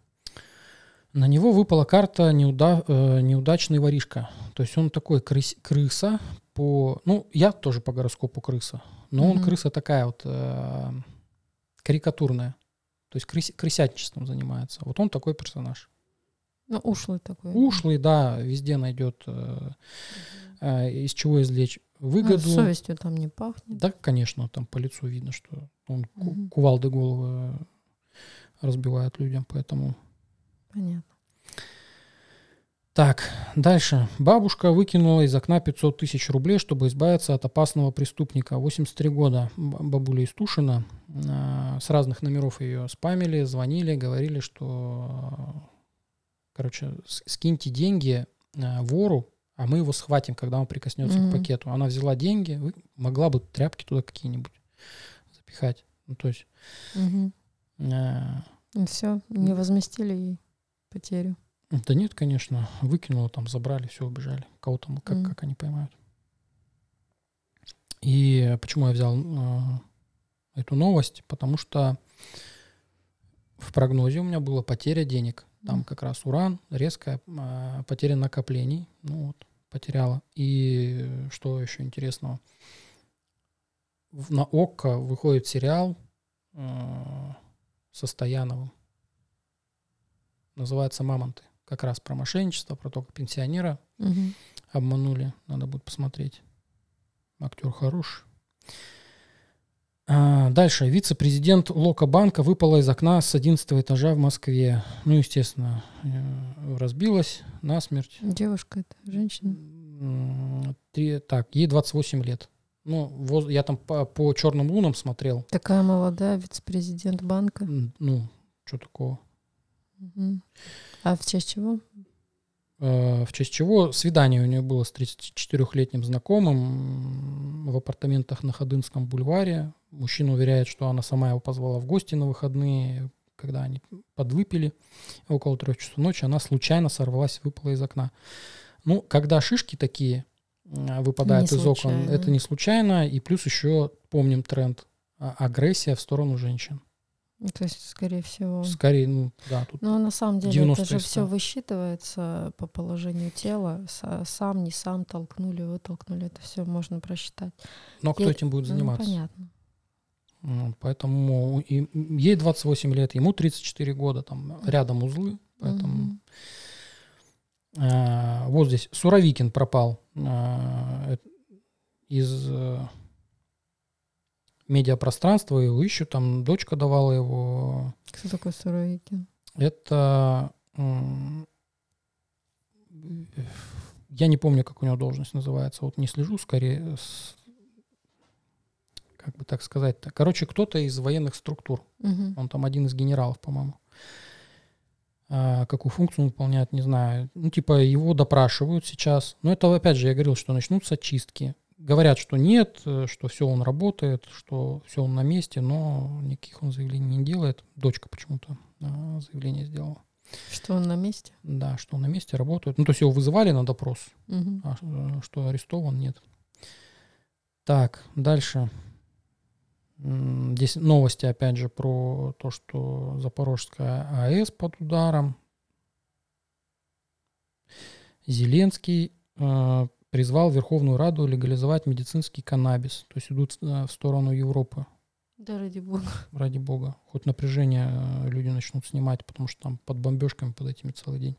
На него выпала карта неуда- э, неудачный воришка. То есть он такой крыс- крыса по... Ну, я тоже по гороскопу крыса, но он Мгм. крыса такая вот э, карикатурная. То есть крыс- крысятничеством занимается. Вот он такой персонаж. Ну, ушлый такой. Ушлый, да, везде найдет э, э, из чего извлечь Ну, выгоду. совестью там не пахнет. Да, конечно, там по лицу видно, что он Мгм. кувалды головы разбивает людям, поэтому... Понятно. Так, дальше. Бабушка выкинула из окна 500 тысяч рублей, чтобы избавиться от опасного преступника. 83 года бабуля из Тушина. А, С разных номеров ее спамили, звонили, говорили, что, короче, скиньте деньги а, вору, а мы его схватим, когда он прикоснется Мгм. к пакету. Она взяла деньги, могла бы тряпки туда какие-нибудь запихать. Ну, то есть... Мгм. а, И все, не возместили ей потерю. Да нет, конечно. Выкинула, там забрали, все, убежали. Кого там, как, Мгм. как они поймают. И почему я взял э, эту новость? Потому что в прогнозе у меня была потеря денег. Там как раз уран, резкая потеря накоплений. Ну вот, потеряла. И что еще интересного? На ОККО выходит сериал э, со Стояновым. Называется «Мамонты». Как раз про мошенничество, про то, как пенсионера Мгм. обманули. Надо будет посмотреть. Актер хороший. А, дальше. Вице-президент Лока банка выпала из окна с 11 этажа в Москве. Ну, естественно, э, разбилась насмерть. Девушка это, женщина. Три, так, ей 28 лет. Ну, воз- я там по, по черным лунам смотрел. Такая молодая, вице-президент банка. Ну, что такого? Мгм. А в честь чего? Э, В честь чего свидание у нее было с 34-летним знакомым в апартаментах на Ходынском бульваре. Мужчина уверяет, что она сама его позвала в гости на выходные, когда они подвыпили около трех часов ночи, она случайно сорвалась, выпала из окна. Ну, когда шишки такие э, выпадают Не из окон, случайно. это не случайно. И плюс еще помним тренд а, агрессия в сторону женщин. Ну, То есть, скорее всего. Скорее, ну, да, тут Но на самом деле 90 это же из 100. все высчитывается по положению тела. Са- Сам, не сам толкнули, вытолкнули. Это все можно просчитать. но кто Я- этим будет Ну, заниматься? понятно. Вот, поэтому и- ей 28 лет, ему 34 года, там рядом узлы, поэтому... А, вот здесь Суровикин пропал а, э, из медиапространства, его ищут, там дочка давала его. Кто такой Суровикин? Это... Я не помню, как у него должность называется, вот не слежу, скорее, с- как бы так сказать-то. Короче, кто-то из военных структур. Мгм. Он там один из генералов, по-моему. А, какую функцию он выполняет, не знаю. Ну, типа, его допрашивают сейчас. Но это, опять же, я говорил, что начнутся чистки. Говорят, что нет, что все он работает, что все он на месте, но никаких он заявлений не делает. Дочка почему-то а, заявление сделала. Что он на месте? Да, что он на месте работает. Ну, то есть его вызывали на допрос, Мгм. а э, что арестован, нет. Так, дальше. Здесь новости, опять же, про то, что Запорожская АЭС под ударом. Зеленский э, призвал Верховную Раду легализовать медицинский каннабис. То есть идут э, в сторону Европы, Да ради бога. ради бога. Хоть напряжение э, люди начнут снимать, потому что там под бомбежками, под этими целый день.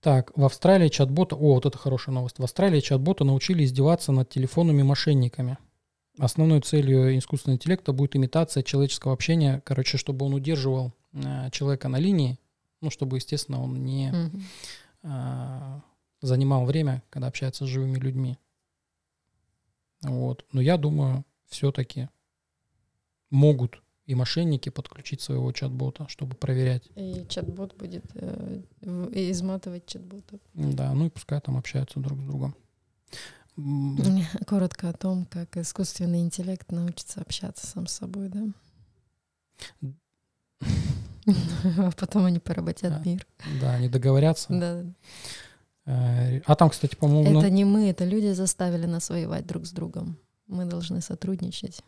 Так, в Австралии чат-бота... О, вот это хорошая новость. В Австралии чат-бота научили издеваться над телефонными мошенниками. Основной целью искусственного интеллекта будет имитация человеческого общения. Короче, чтобы он удерживал э, человека на линии, ну, чтобы, естественно, он не Мгм. Э, занимал время, когда общается с живыми людьми. Вот. Но я думаю, все-таки могут и мошенники подключить своего чат-бота, чтобы проверять. И чат-бот будет э, изматывать чат-бота. Да, ну и пускай там общаются друг с другом. [laughs] Коротко о том, как искусственный интеллект научится общаться сам с собой, да? [laughs] [laughs] А потом они поработят Да. мир. Да, они договорятся. Да. Э, А там, кстати, по-моему, Это не мы, это люди заставили нас воевать друг с другом. Мы должны сотрудничать.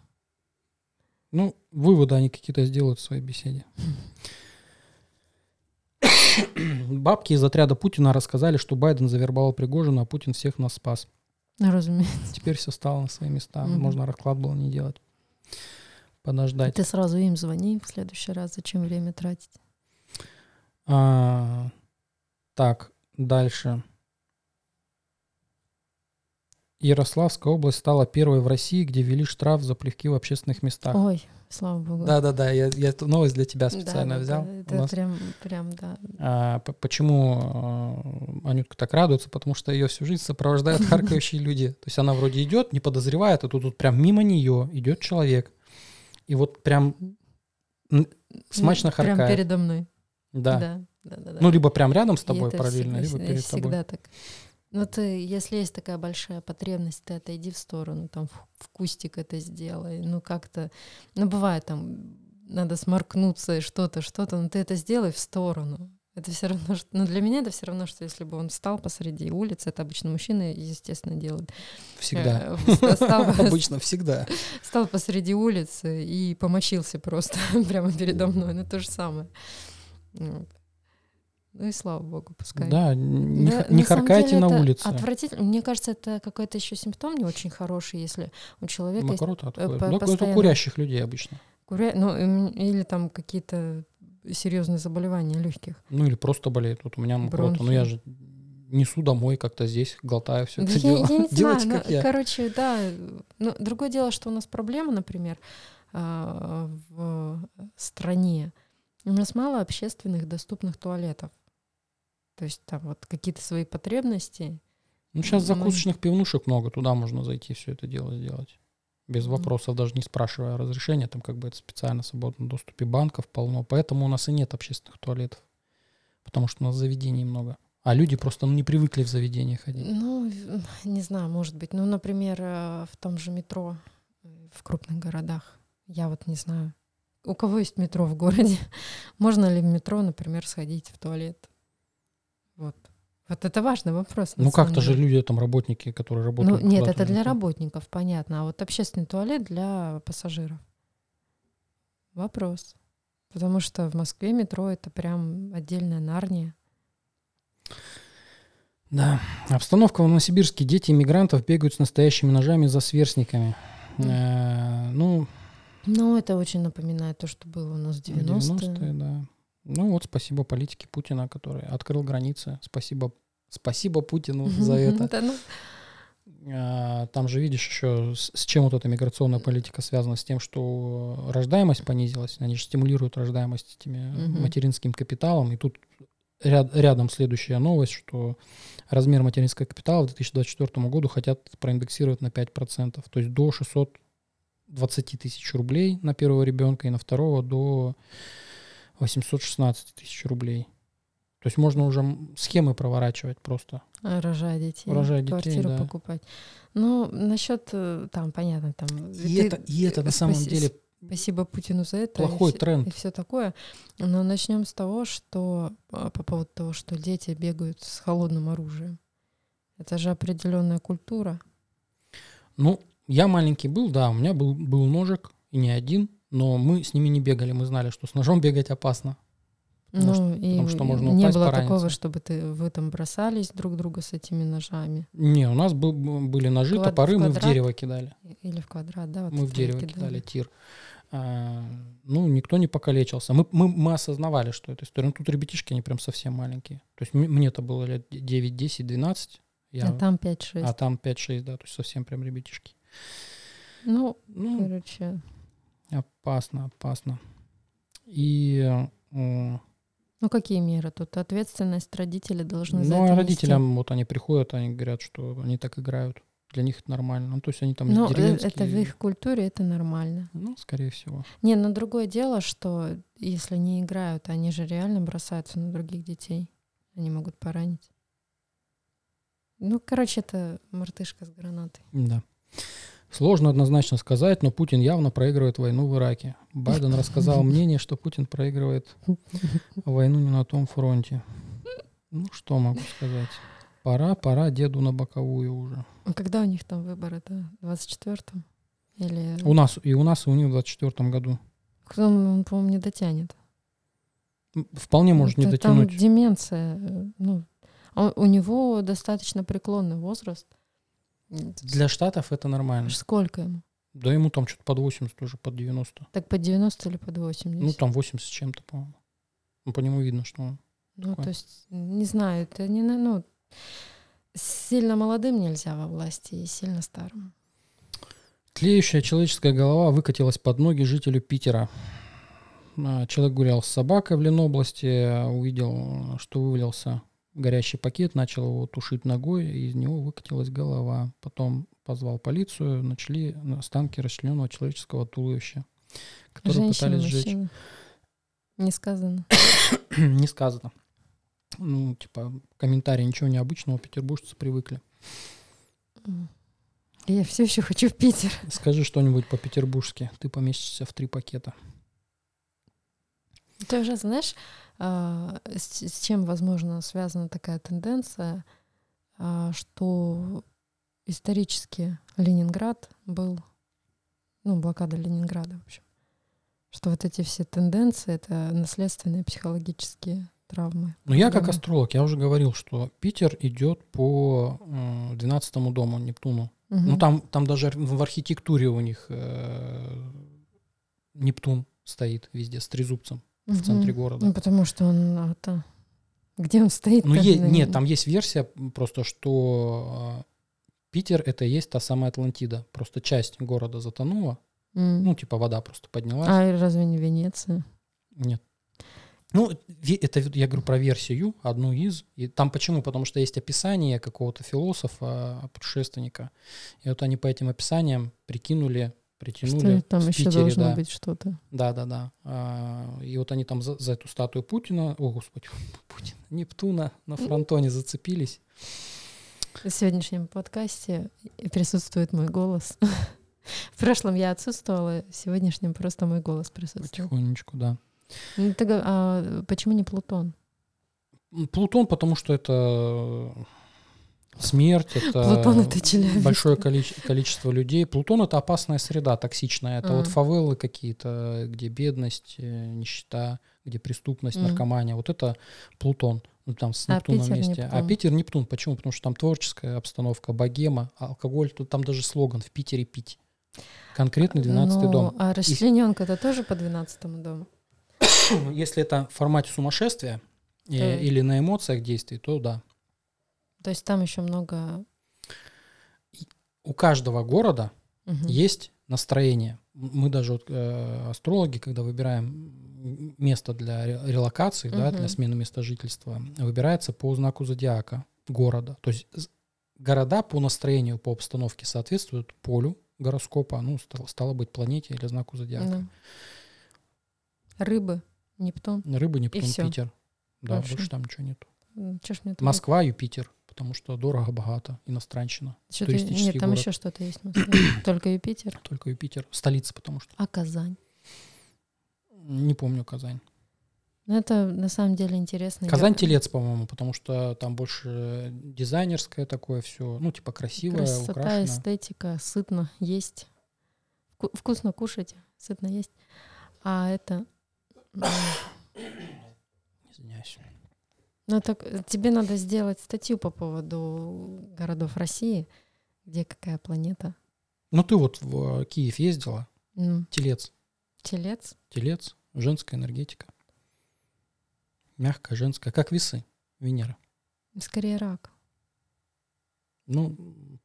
ну, выводы они какие-то сделают в своей беседе. [coughs] Бабки из отряда Путина рассказали, что Байден завербовал Пригожина, а Путин всех нас спас. Ну, Разумеется. Теперь все стало на свои места. Можно расклад было не делать. Подождать. Ты сразу им звони в следующий раз, зачем время тратить? А, так, дальше. Ярославская область стала первой в России, где ввели штраф за плевки в общественных местах. Ой, слава богу. Да-да-да, я, я эту новость для тебя специально да, взял. да, Это нас- прям, прям, да. А, почему э, Анютка так радуется? Потому что ее всю жизнь сопровождают [laughs] харкающие люди. То есть она вроде идет, не подозревает, а тут, тут прям мимо нее идет человек. И вот прям смачно Ну, Прям харкает. передо мной. Да. Да, да, да. да. Ну, либо прям рядом с тобой параллельно, всегда- либо перед тобой. всегда так. Ну, ты, если есть такая большая потребность, ты отойди в сторону, там, в, в кустик это сделай. Ну, как-то... Ну, бывает там, надо сморкнуться и что-то, что-то, но ты это сделай в сторону. Это все равно, что... Ну, для меня это все равно, что если бы он встал посреди улицы, это обычно мужчины, естественно, делают. Всегда. Э, [laughs] Обычно всегда. [laughs] стал посреди улицы и помочился просто [laughs] прямо передо мной. Ну, то же самое. Ну и слава богу, пускай. Да, не, Да, не на харкайте деле на улице. Отвратительно. Мне кажется, это какой-то еще симптом не очень хороший, если у человека есть Мокрота отходит. по- Ну, это у курящих людей обычно. куря... ну, или там какие-то серьезные заболевания легких. Ну или просто болеет. Вот у меня. Ну я Бронхи. же несу домой как-то здесь, глотаю все Да это я, дело. я не [laughs] Делайте, знаю, как ну, я. короче, да. Ну, другое дело, что у нас проблема, например, а, в стране. У нас мало общественных доступных туалетов. То есть там вот какие-то свои потребности. Ну, сейчас мы- закусочных пивнушек много, туда можно зайти все это дело сделать. Без вопросов, даже не спрашивая разрешения, там как бы это специально в свободном доступе банков полно. Поэтому у нас и нет общественных туалетов. Потому что у нас заведений много. А люди просто ну, не привыкли в заведения ходить. Ну, не знаю, может быть. Ну, например, э, в том же метро э, в крупных городах. Я вот не знаю. У кого есть метро в городе? [laughs] Можно ли в метро, например, сходить в туалет? Вот. Вот это важный вопрос. Ну как-то же люди там работники, которые Ну, работают. нет, куда-то это для работников, понятно. А вот общественный туалет для пассажиров. Вопрос. Потому что в Москве метро это прям отдельная нарния. Да. Обстановка в Новосибирске. Дети иммигрантов бегают с настоящими ножами за сверстниками. Мгм. Э, Ну, Ну, это очень напоминает то, что было у нас в 90-е. 90-е, да. Ну вот спасибо политике Путина, который открыл границы. Спасибо, спасибо Путину [laughs] за это. Ну, А, Там же, видишь, еще с чем вот эта миграционная политика связана? С тем, что рождаемость понизилась. Они же стимулируют рождаемость этими материнским капиталом. И тут ряд- рядом следующая новость, что размер материнского капитала к 2024 году хотят проиндексировать на 5%. То есть до 620 тысяч рублей на первого ребенка и на второго до 816 тысяч рублей. То есть можно уже схемы проворачивать просто. А, Рожать детей. Рожать детей, квартиру да. покупать. Ну, насчет э, там, понятно, там. И ты- это, и это на самом деле Спасибо Путину за это. плохой и тренд. И все такое. Но начнем с того, что а, по поводу того, что дети бегают с холодным оружием. Это же определенная культура. Ну, я маленький был, да, у меня был, был ножик, и не один, но мы с ними не бегали, мы знали, что с ножом бегать опасно. Потому ну, что- и потому что можно не упасть, было пораниться. такого, чтобы ты вы там бросались друг друга с этими ножами. Не, у нас был- были ножи, Квад- топоры, мы в дерево кидали. Или в квадрат, да? вот Мы в это дерево кидали. кидали тир. А, ну, никто не покалечился. Мы, мы, мы осознавали, что это история. Ну, тут ребятишки, они прям совсем маленькие. То есть м- мне-то было лет 9, 10, 12. Я, А там 5-6. а там 5-6, да, то есть совсем прям ребятишки. Ну, Ну, короче, опасно, опасно. И э, ну какие меры? Тут ответственность родителей должны за Ну, это а нести. родителям вот они приходят, они говорят, что они так играют. Для них это нормально. Ну, то есть они там Ну, э, это в их культуре, это нормально. Ну, скорее всего. Не, но другое дело, что если не играют, они же реально бросаются на других детей. Они могут поранить. Ну, короче, это мартышка с гранатой. Да. Сложно однозначно сказать, но Путин явно проигрывает войну в Ираке. Байден рассказал [laughs] мнение, что Путин проигрывает войну не на том фронте. Ну, что могу сказать. Пора, пора деду на боковую уже. А когда у них там выборы-то? В 24-м? Или... У нас, и у нас, и у них в 24 году. Кто, он, по-моему, не дотянет. Вполне может не Это Там дотянуть. деменция. э, Ну, а у него достаточно преклонный возраст. Для Штатов это нормально. Сколько ему? Да ему там что-то под 80 уже, под 90. Так под 90 или под 80? Ну, там 80 с чем-то, по-моему. Ну, по нему видно, что он... Ну, такое. то есть, не знаю, это не ну, сильно молодым нельзя во власти и сильно старым. Тлеющая человеческая голова выкатилась под ноги жителю Питера. А, Человек гулял с собакой в Ленобласти, а, увидел, что вывалился горящий пакет, начал его тушить ногой, и из него выкатилась голова. Потом позвал полицию, начали останки расчлененного человеческого туловища, которые Женщина, пытались сжечь. мужчина. Не сказано. [coughs] Не сказано. Ну, типа, комментарий, ничего необычного, петербуржцы привыкли. Я все еще хочу в Питер. Скажи что-нибудь по-петербургски, ты поместишься в три пакета. Ты уже знаешь, с, с чем, возможно, связана такая тенденция, а, что исторически Ленинград был, ну, блокада Ленинграда, в общем, что вот эти все тенденции — это наследственные психологические травмы. Ну, я как астролог, я уже говорил, что Питер идет по э, 12 дому Нептуну. Мгм. Ну, там, там даже в архитектуре у них э, Нептун стоит везде с трезубцем в центре города. Ну, потому что он а, это... Где он стоит? Ну, е- нет, там есть версия просто, что э, Питер — это и есть та самая Атлантида. Просто часть города затонула, ну, типа вода просто поднялась. А разве не Венеция? Нет. Ну, это я говорю про версию, одну из. И там почему? Потому что есть описание какого-то философа, путешественника. И вот они по этим описаниям прикинули, притянули Что там в еще Питере, должно да. быть что-то? Да, да, да. А, И вот они там за, за эту статую Путина, о господи, [laughs] Путина, Нептуна на фронтоне зацепились. В сегодняшнем подкасте присутствует мой голос. [laughs] В прошлом я отсутствовала, в сегодняшнем просто мой голос присутствует. Потихонечку, да. Ну, го- а почему не Плутон? Плутон, потому что это смерть, это Плутон — это Челябинск. большое количе- количество людей. Плутон это опасная среда, токсичная. Это вот А. фавелы какие-то, где бедность, э, нищета, где преступность, Мгм. наркомания. Вот это Плутон. Ну, там с А Нептуном Питер вместе. А Нептун. Питер Нептун. Почему? Потому что там творческая обстановка, богема, алкоголь. Тут там даже слоган «В Питере пить». Конкретный 12 Ну, дом. А расчлененка это тоже по 12 дому? [coughs] Если это в формате сумасшествия э, Да. или на эмоциях действий, то да. То есть там еще много... У каждого города Мгм. есть настроение. Мы даже вот, э, астрологи, когда выбираем место для ре- релокации, да, для смены места жительства, выбирается по знаку зодиака города. То есть города по настроению, по обстановке соответствуют полю гороскопа, ну, стало, стало быть, планете или знаку зодиака. Да. Рыбы, Нептун. Рыба, Нептун. Питер. Да, Больше? больше там ничего нет. Москва, Юпитер, потому что дорого-богато, иностранщина. Что-то- туристический Нет, там город. еще что-то есть. [coughs] Только Юпитер. Только Юпитер. Столица, потому что. А Казань? Не помню Казань. Ну, это на самом деле интересно. Казань телец, по-моему, потому что там больше дизайнерское такое все, ну, типа красивое, Красота, украшено. эстетика, сытно есть. Вку- Вкусно кушать, сытно есть. А это... [coughs] Извиняюсь. Ну, так э, тебе надо сделать статью по поводу городов России, где какая планета. Ну, ты вот в э, Киев ездила, М, телец. Телец. Телец, женская энергетика. Мягкая, женская, как весы, Венера. Скорее рак. Ну,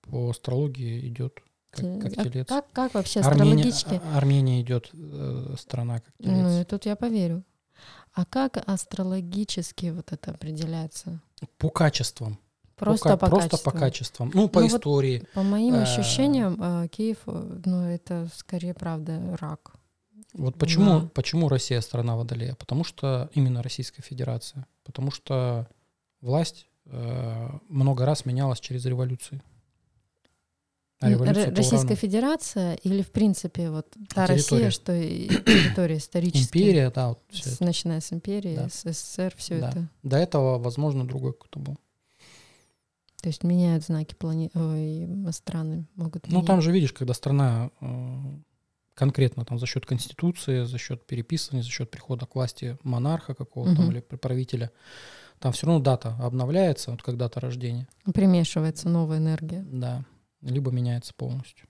по астрологии идет как, как а телец. Как, как вообще Армения, астрологически? А- Армения идет э, страна как телец. Ну, и тут я поверю. А как астрологически вот это определяется? По качествам. Просто по, ка- просто качеству. по качествам. Ну, по Ну, вот истории. По моим Э, ощущениям, э, Киев, э, ну, это скорее, правда, рак. Вот почему, Да. почему Россия страна водолея? Потому что именно Российская Федерация. Потому что власть э, много раз менялась через революции. А Российская урано. Федерация или, в принципе, вот та Территория. Россия, что и территория историческая, Империя, да, вот с- начиная с империи, Да. с СССР, все Да. это. До этого, возможно, другой какой-то был. То есть меняют знаки плане... Ой, страны могут Ну, менять. там же, видишь, когда страна э, конкретно там за счет конституции, за счет переписывания, за счет прихода к власти монарха какого-то Мгм. или правителя, там все равно дата обновляется, вот когда дата рождения, Примешивается новая энергия. да, либо меняется полностью.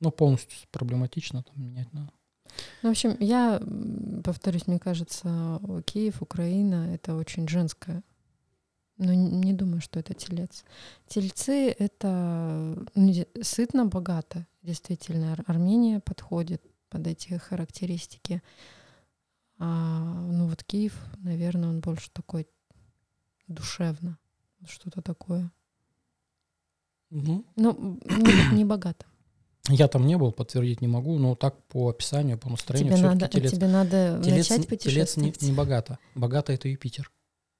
Ну, полностью проблематично там менять надо. Ну, в общем, я повторюсь, мне кажется, Киев, Украина — это очень женское. Но не думаю, что это телец. Тельцы — это ну, сытно, богато. Действительно, Ар- Армения подходит под эти характеристики. А, ну вот Киев, наверное, он больше такой душевно. Что-то такое. Ну, Ну, не, не богато. я там не был, подтвердить не могу, но так по описанию, по настроению, Тебе надо, телец. тебе надо Телец, начать не- телец не, путешествовать. не богато. Богато это Юпитер.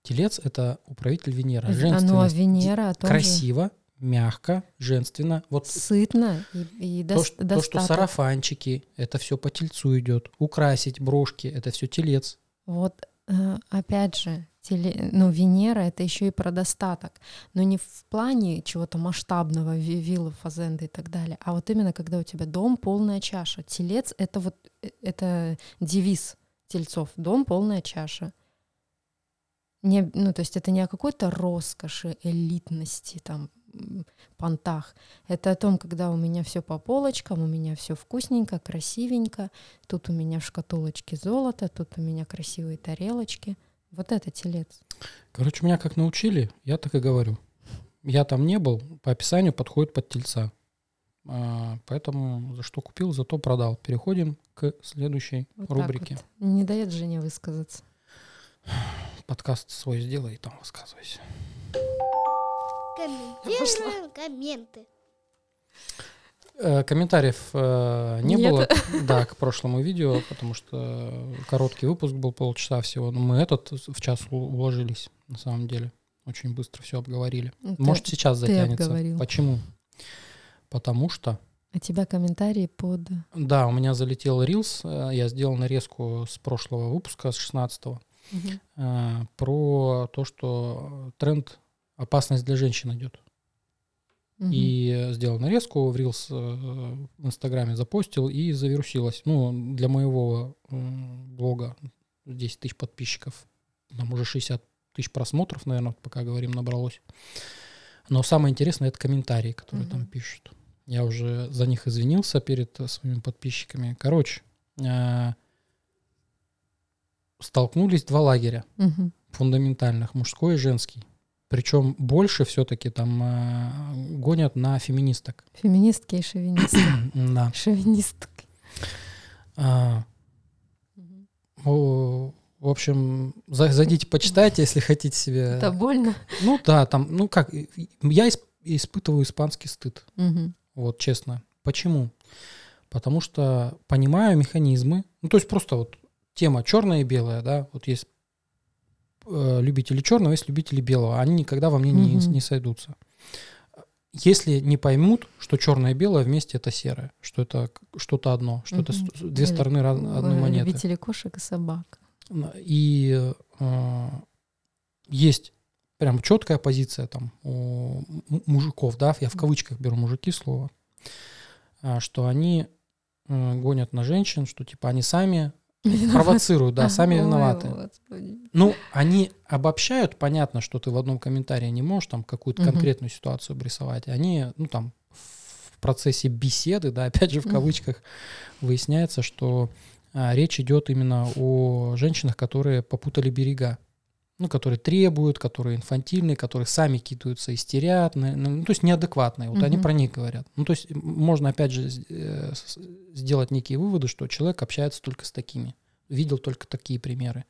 Телец это управитель Венеры. А, ну, а Женственность. Венера о том же. красиво, мягко, женственно. Вот сытно и, и то, дос- что, то, что сарафанчики, это все по тельцу идет. Украсить брошки, это все телец. Вот э, опять же, теле- ну, Венера это еще и про достаток. Но не в плане чего-то масштабного, ви- виллы, фазенды и так далее, а вот именно когда у тебя дом полная чаша. Телец это вот э, это девиз тельцов. Дом полная чаша. Не, ну, то есть это не о какой-то роскоши, элитности, там, понтах. Это о том, когда у меня все по полочкам, у меня все вкусненько, красивенько, тут у меня в шкатулочке золото, тут у меня красивые тарелочки. Вот это телец. Короче, меня как научили, я так и говорю. Я там не был, по описанию подходит под тельца. А, поэтому за что купил, зато продал. Переходим к следующей Вот так рубрике. вот. Не дает Жене высказаться. Подкаст свой сделай и там высказывайся. Комментируем комменты. Э, Комментариев э, не Нет. было, [laughs] да, к прошлому видео, потому что короткий выпуск был полчаса всего. Но мы этот в час уложились, на самом деле. Очень быстро все обговорили. Ну, ты- Может, сейчас затянется. обговорил. Почему? Потому что, А тебя комментарии под... да, у меня залетел рилс, э, я сделал нарезку с прошлого выпуска, с 16 э, про то, что тренд опасность для женщин идет. Мгм. И сделал нарезку, в Reels э, в Инстаграме запостил и завирусилась. Ну, для моего блога 10 тысяч подписчиков, там уже 60 тысяч просмотров, наверное, пока говорим, набралось. Но самое интересное это комментарии, которые там Мгм. пишут. Я уже за них извинился перед своими подписчиками. Короче, э, столкнулись два лагеря Мгм. фундаментальных, мужской и женский. Причем больше все-таки там э, гонят на феминисток. Феминистки и шовинистки. [clears throat] Да. Шовинистки. А, в общем, за- зайдите, почитайте, если хотите себе. Это больно. Ну да, там, ну как, я исп- испытываю испанский стыд. Мгм. Вот, честно. Почему? Потому что понимаю механизмы. Ну, то есть просто вот тема черная и белая, да, вот есть э, любители черного, есть любители белого. Они никогда во мне не, Мгм. не сойдутся. Если не поймут, что черное и белое вместе это серое, что это что-то одно, что это с- две Или стороны одной Вы монеты. Любители кошек и собак. И э, есть прям четкая позиция там у мужиков, да, я в кавычках беру мужики слово, а, что они э, гонят на женщин, что типа они сами провоцируют, да, сами Ой, виноваты. Господи. Ну, они обобщают, понятно, что ты в одном комментарии не можешь там какую-то Мгм. конкретную ситуацию обрисовать. Они, ну, там, в процессе беседы, да, опять же, в кавычках, выясняется, что а, речь идет именно о женщинах, которые попутали берега. Ну, которые требуют, которые инфантильные, которые сами кидаются, истерят, ну, то есть неадекватные. Вот они Мгм. про них говорят. Ну, то есть можно, опять же, э, сделать некие выводы, что человек общается только с такими. Видел только такие примеры.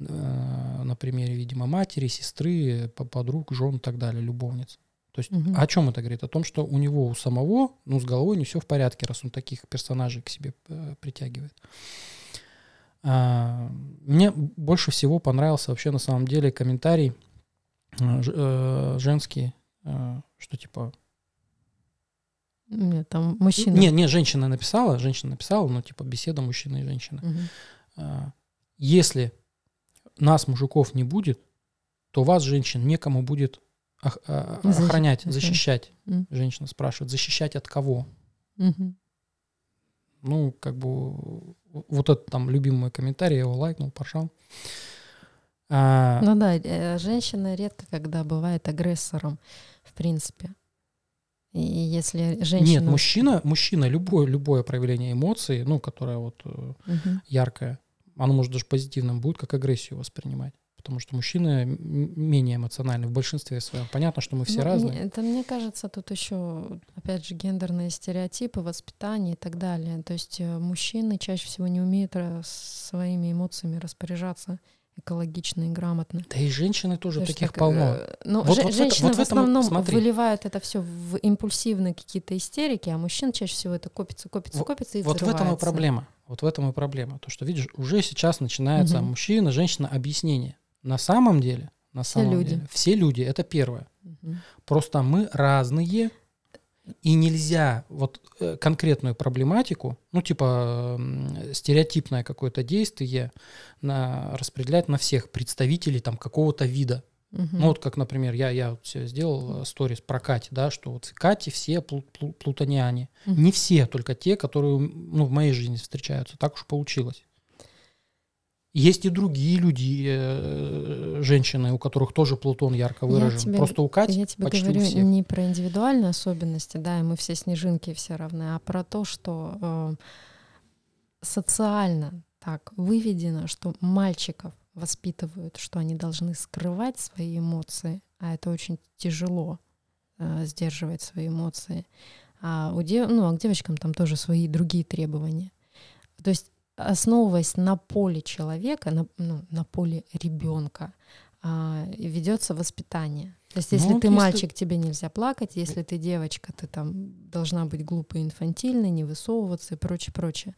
Э, На примере, видимо, матери, сестры, по- подруг, жен и так далее, любовниц. То есть Мгм. о чем это говорит? О том, что у него, у самого, ну, с головой не все в порядке, раз он таких персонажей к себе э, притягивает. А, Мне больше всего понравился вообще на самом деле комментарий ж- э, женский, э, что типа... Нет, там мужчина. Не, не, женщина написала, женщина написала, но типа беседа мужчины и женщины. Мгм. А, Если нас, мужиков, не будет, то вас, женщин, некому будет а, охранять, защищать. Мгм. Женщина спрашивает, защищать от кого? Мгм. Ну, как бы, вот этот там любимый комментарий, я его лайкнул, поржал. А, Ну да, э, женщина редко когда бывает агрессором, в принципе. И если женщина... Нет, мужчина, мужчина, любое, любое проявление эмоций, ну, которое вот Мгм. яркое, оно может даже позитивным будет, как агрессию воспринимать. Потому что мужчины менее эмоциональны в большинстве своем. Понятно, что мы все Ну, разные. Это, мне кажется, тут еще, опять же, гендерные стереотипы, воспитание и так далее. То есть э, мужчины чаще всего не умеют своими эмоциями распоряжаться экологично и грамотно. Да и женщины тоже что таких так, полно. э, Ну, Вот- же- вот женщины вот в основном смотри. выливают это все в импульсивные какие-то истерики, а мужчин чаще всего это копится, копится, Вот- копится и Вот в этом и проблема. Вот в этом и проблема. То, что, видишь, уже сейчас начинается Мгм. мужчина, женщина объяснение. На самом деле, на Все самом люди. деле, все люди, это первое. Мгм. Просто мы разные, и нельзя вот э, конкретную проблематику, ну, типа стереотипное какое-то действие на, распределять на всех представителей там какого-то вида. Мгм. Ну, вот как, например, я, я вот сделал э, сторис про Кати, да, что вот Кати все плу- плу- плутониане. Мгм. Не все, только те, которые ну, в моей жизни встречаются. Так уж получилось. Есть и другие люди, э, женщины, у которых тоже Плутон ярко Я выражен. тебе- Просто у Кати Я тебе почти говорю у всех. не про индивидуальные особенности, да, и мы все снежинки все равны, а про то, что э, социально так выведено, что мальчиков воспитывают, что они должны скрывать свои эмоции, а это очень тяжело э, сдерживать свои эмоции. А, у дев... ну, а к девочкам там тоже свои другие требования. То есть основываясь на поле человека, на, ну, на поле ребенка, ведется воспитание. То есть, если Ну, ты если- мальчик, тебе нельзя плакать, если ты девочка, ты там должна быть глупой, инфантильной, не высовываться и прочее, прочее.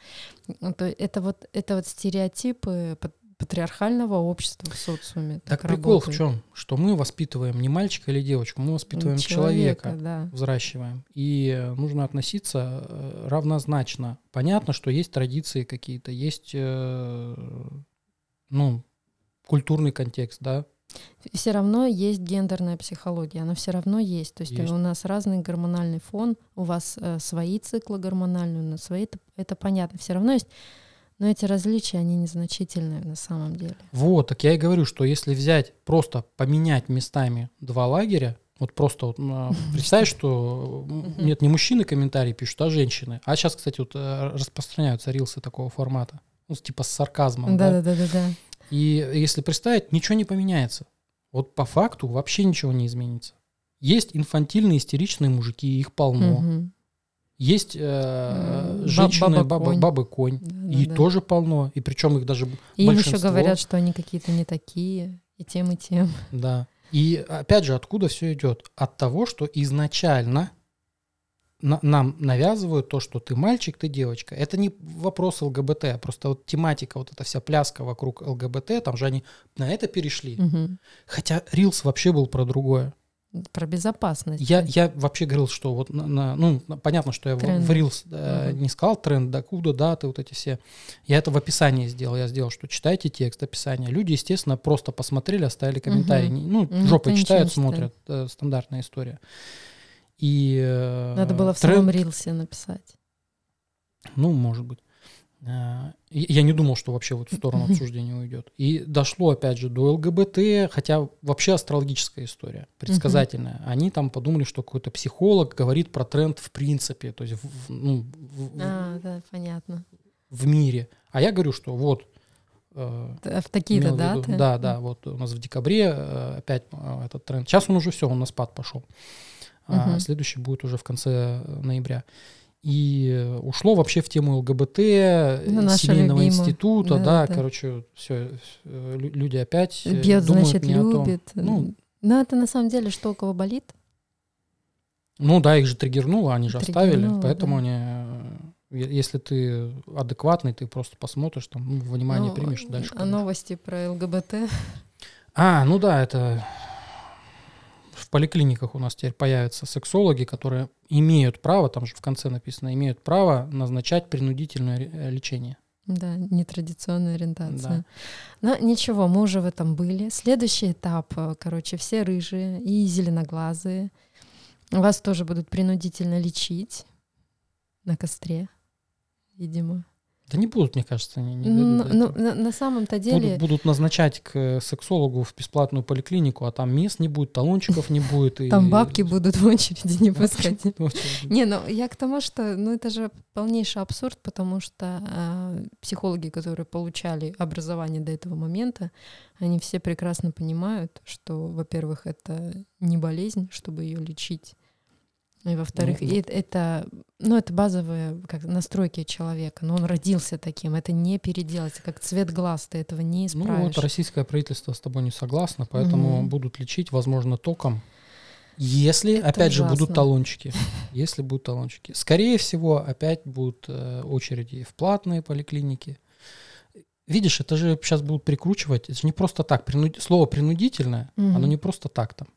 То это вот это вот стереотипы патриархального общества в социуме. Так Так, прикол в работает. чем? Что мы воспитываем не мальчика или девочку, мы воспитываем человека, да. взращиваем. И э, нужно относиться э, равнозначно. Понятно, что есть традиции какие-то, есть э, ну, культурный контекст, да. Все равно есть гендерная психология, она все равно есть. То есть, Есть. у нас разный гормональный фон, у вас э, свои циклы гормональные, у нас свои, это, это понятно. Все равно есть, но эти различия, они незначительные на самом деле. Вот, так я и говорю, что если взять, просто поменять местами два лагеря, вот просто вот, а, [laughs] представь, что нет, не мужчины комментарии пишут, а женщины. А сейчас, кстати, вот э, распространяются рилсы такого формата. Ну, типа с сарказмом, да? Да, да, да, да. И если представить, ничего не поменяется. Вот по факту вообще ничего не изменится. Есть инфантильные, истеричные мужики, их полно. Мгм. Есть э, женщины, бабы, баба-конь. бабы-конь. Да, И да, да. тоже полно. И причем их даже И им еще большинство. говорят, что они какие-то не такие, и тем, и тем. Да. И опять же, откуда все идет? От того, что изначально на- нам навязывают то, что ты мальчик, ты девочка. Это не вопрос ЛГБТ, а просто вот тематика, вот эта вся пляска вокруг ЛГБТ, там же они на это перешли. Мгм. Хотя Рилс вообще был про другое. Про безопасность. Я, я вообще говорил, что вот на, на- ну, понятно, что я Тренды. в Reels э, Мгм. не сказал тренд, докуда, даты, вот эти все. Я это в описании сделал. Я сделал, что читайте текст описания. Люди, естественно, просто посмотрели, оставили комментарий. Мгм. Не- Ну, Ну, жопой читают, смотрят. э, стандартная история. И э, Надо было в тренд- самом рилсе написать. Ну, может быть. А, и Я не думал, что вообще в эту сторону обсуждение уйдет. И дошло, опять же, до ЛГБТ, хотя вообще астрологическая история, предсказательная. Они там подумали, что какой-то психолог говорит про тренд в принципе, то есть в, ну, в- в- А, да, понятно. в мире. А я говорю, что вот... э, В такие-то даты. Да, да, вот у нас в декабре э, опять э, этот тренд. Сейчас он уже все, он на спад пошел. А Мгм. следующий будет уже в конце э, ноября. И э, ушло вообще в тему ЛГБТ, Ну, семейного любимая. института, Да, да, да. короче, все, люди опять э, Бьет, думают значит, не о том. любит. Ну, Но это на самом деле что у кого болит? ну да, их же триггернуло, они же оставили, Триггернуло, поэтому да. они, э, если ты адекватный, ты просто посмотришь, там, ну, внимание Ну, примешь, дальше А новости про ЛГБТ? А, ну да, это поликлиниках у нас теперь появятся сексологи, которые имеют право, там же в конце написано, имеют право назначать принудительное э, лечение. Да, нетрадиционная ориентация. Да. Но ничего, мы уже в этом были. Следующий этап, э, короче, все рыжие и зеленоглазые. Вас тоже будут принудительно лечить на костре, видимо. Да не будут, мне кажется, они не Ну, ну, на, на самом-то деле... будут, будут назначать к сексологу в бесплатную поликлинику, а там мест не будет, талончиков не будет. и- Там бабки будут в очереди не [laughs] пускать. Не, ну я к тому, что ну это же полнейший абсурд, потому что а, психологи, которые получали образование до этого момента, они все прекрасно понимают, что, во-первых, это не болезнь, чтобы ее лечить. И во-вторых, Ну, и это- это, ну, это базовые как, настройки человека. Но он родился таким, это не переделать. как цвет глаз, ты этого не Ну исправишь. вот российское правительство с тобой не согласно, поэтому Мгм. будут лечить, возможно, током. Если, Это опять же, будут ужасно. талончики. Если будут талончики. Скорее всего, опять будут э, очереди в платные поликлиники. Видишь, это же сейчас будут прикручивать. Это же не просто так. Слово принудительное, оно не просто так там.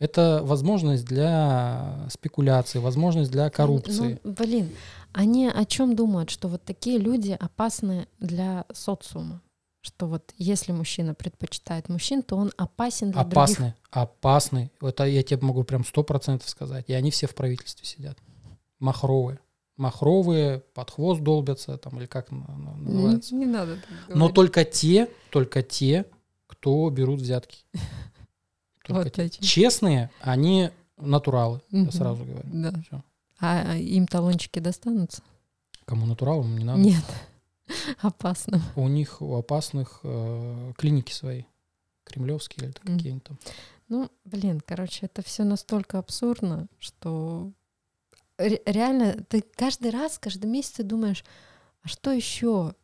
Это возможность для спекуляции, возможность для коррупции. Ну, блин, они о чем думают, что вот такие люди опасны для социума? Что вот если мужчина предпочитает мужчин, то он опасен для других. опасны, опасны. Это я тебе могу прям сто процентов сказать. И они все в правительстве сидят. Махровые. Махровые, под хвост долбятся, там, или как на- на- Не, называется. не надо Но только те, только те, кто берут взятки. Только Вот те. эти. Честные, они натуралы, я Мгм. сразу говорю. Да. Всё. А а им талончики достанутся? Кому натуралам не надо. Нет. [laughs] Опасно. У них, у опасных э, клиники свои. Кремлевские или Мгм. какие-нибудь там. Ну, блин, короче, это все настолько абсурдно, что ре- реально ты каждый раз, каждый месяц ты думаешь, а что еще?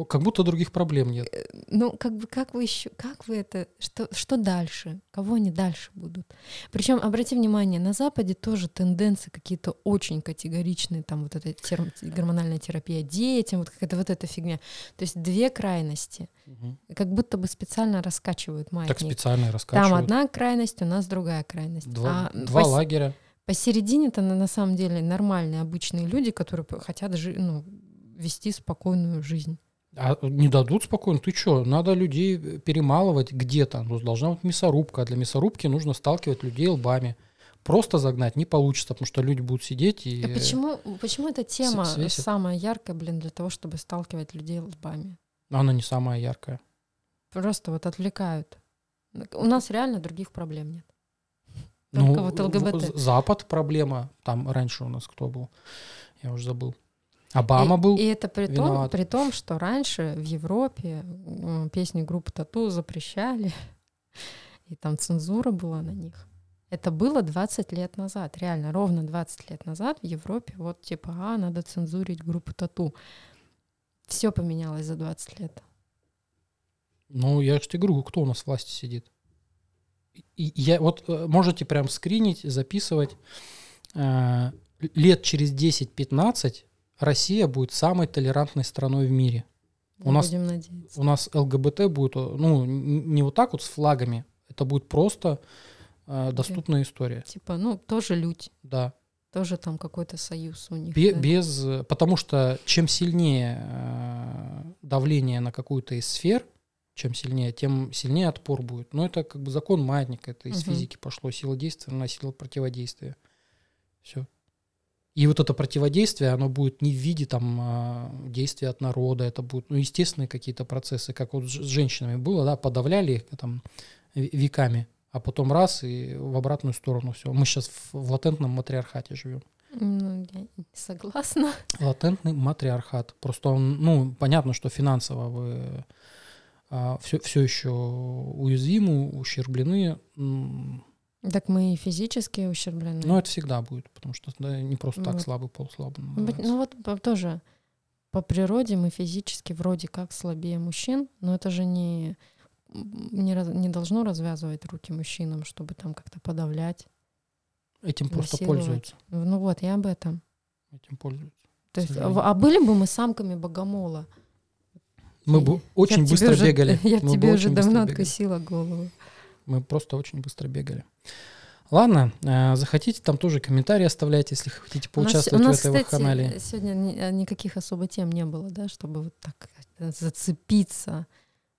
Ну, Как будто других проблем нет. Ну, как бы, как вы еще, как вы это, что, что дальше? Кого они дальше будут? Причем, обрати внимание, на Западе тоже тенденции какие-то очень категоричные, там вот эта тер- гормональная терапия детям, вот какая-то вот эта фигня. То есть две крайности, Мгм. как будто бы специально раскачивают маятник. Так специально раскачивают. Там одна крайность, у нас другая крайность. Два, А два пос- лагеря. Посередине-то на, на самом деле нормальные, обычные люди, которые хотят жи- ну, вести спокойную жизнь. А не дадут спокойно. Ты что? Надо людей э, перемалывать где-то. Ну, должна быть мясорубка. А для мясорубки нужно сталкивать людей лбами. Просто загнать не получится, потому что люди будут сидеть и... А почему, почему эта тема свесит. самая яркая, блин, для того, чтобы сталкивать людей лбами? Она не самая яркая. Просто вот отвлекают. У нас реально других проблем нет. Ну, Только вот в- ЛГБТ. Запад проблема. Там раньше у нас кто был? Я уже забыл. Обама и, был. И это при том, виноват. при том, что раньше в Европе м, песни группы Тату запрещали, и там цензура была на них. Это было 20 лет назад, реально, ровно 20 лет назад в Европе вот типа, а, надо цензурить группу Тату. Все поменялось за 20 лет. Ну, я же тебе говорю, кто у нас в власти сидит. И я вот э, можете прям скринить, записывать. Э, лет через 10-15 Россия будет самой толерантной страной в мире. У нас- Будем надеяться. У нас ЛГБТ будет, ну, не вот так вот с флагами, это будет просто э, доступная история. Типа, ну, тоже людь. Да. Тоже там какой-то союз у них. Бе- да. без, потому что чем сильнее э, давление на какую-то из сфер, чем сильнее, тем сильнее отпор будет. Но это как бы закон маятника, это из Мгм. физики пошло. Сила действия на силу противодействия. Все. И вот это противодействие, оно будет не в виде там а, действия от народа, это будут ну, естественные какие-то процессы, как вот с женщинами было, да, подавляли их там ве- веками, а потом раз и в обратную сторону все. Мы сейчас в, в латентном матриархате живем. Ну, я не согласна. Латентный матриархат. Просто он, ну, понятно, что финансово вы все, все еще уязвимы, ущерблены. Так мы и физически ущерблены. Но это всегда будет, потому что да, не просто так Вот. слабый пол слабым. Ну, Ну вот тоже по природе мы физически вроде как слабее мужчин, но это же не, не, раз- не должно развязывать руки мужчинам, чтобы там как-то подавлять. Этим просто пользуются. Ну вот, я об этом. Этим пользуются. То есть, сожалению. а были бы мы самками богомола? Мы бы очень быстро уже- бегали. [laughs] Я Мы тебе уже давно бегали. откусила голову. Мы просто очень быстро бегали. Ладно, э, захотите, там тоже комментарии оставляйте, если хотите поучаствовать у нас, в этой кстати, вакханалии. сегодня ни- а, никаких особо тем не было, да, чтобы вот так э, зацепиться,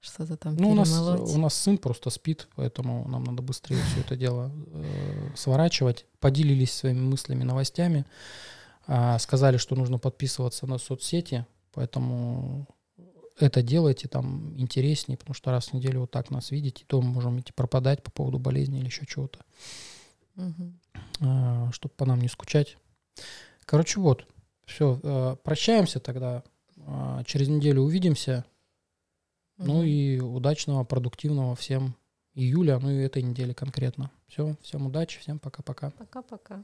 что-то там Ну, у нас, у нас сын просто спит, поэтому нам надо быстрее все это дело э, сворачивать. Поделились своими мыслями, новостями. а, сказали, что нужно подписываться на соцсети, поэтому это делайте там интереснее, потому что раз в неделю вот так нас видите, то мы можем идти пропадать по поводу болезни или еще чего-то, Мгм. чтобы по нам не скучать. Короче, вот, все, прощаемся тогда. А, Через неделю увидимся. Ну Мгм. и удачного, продуктивного всем июля, ну и этой недели конкретно. Все, всем удачи, всем пока-пока. Пока-пока.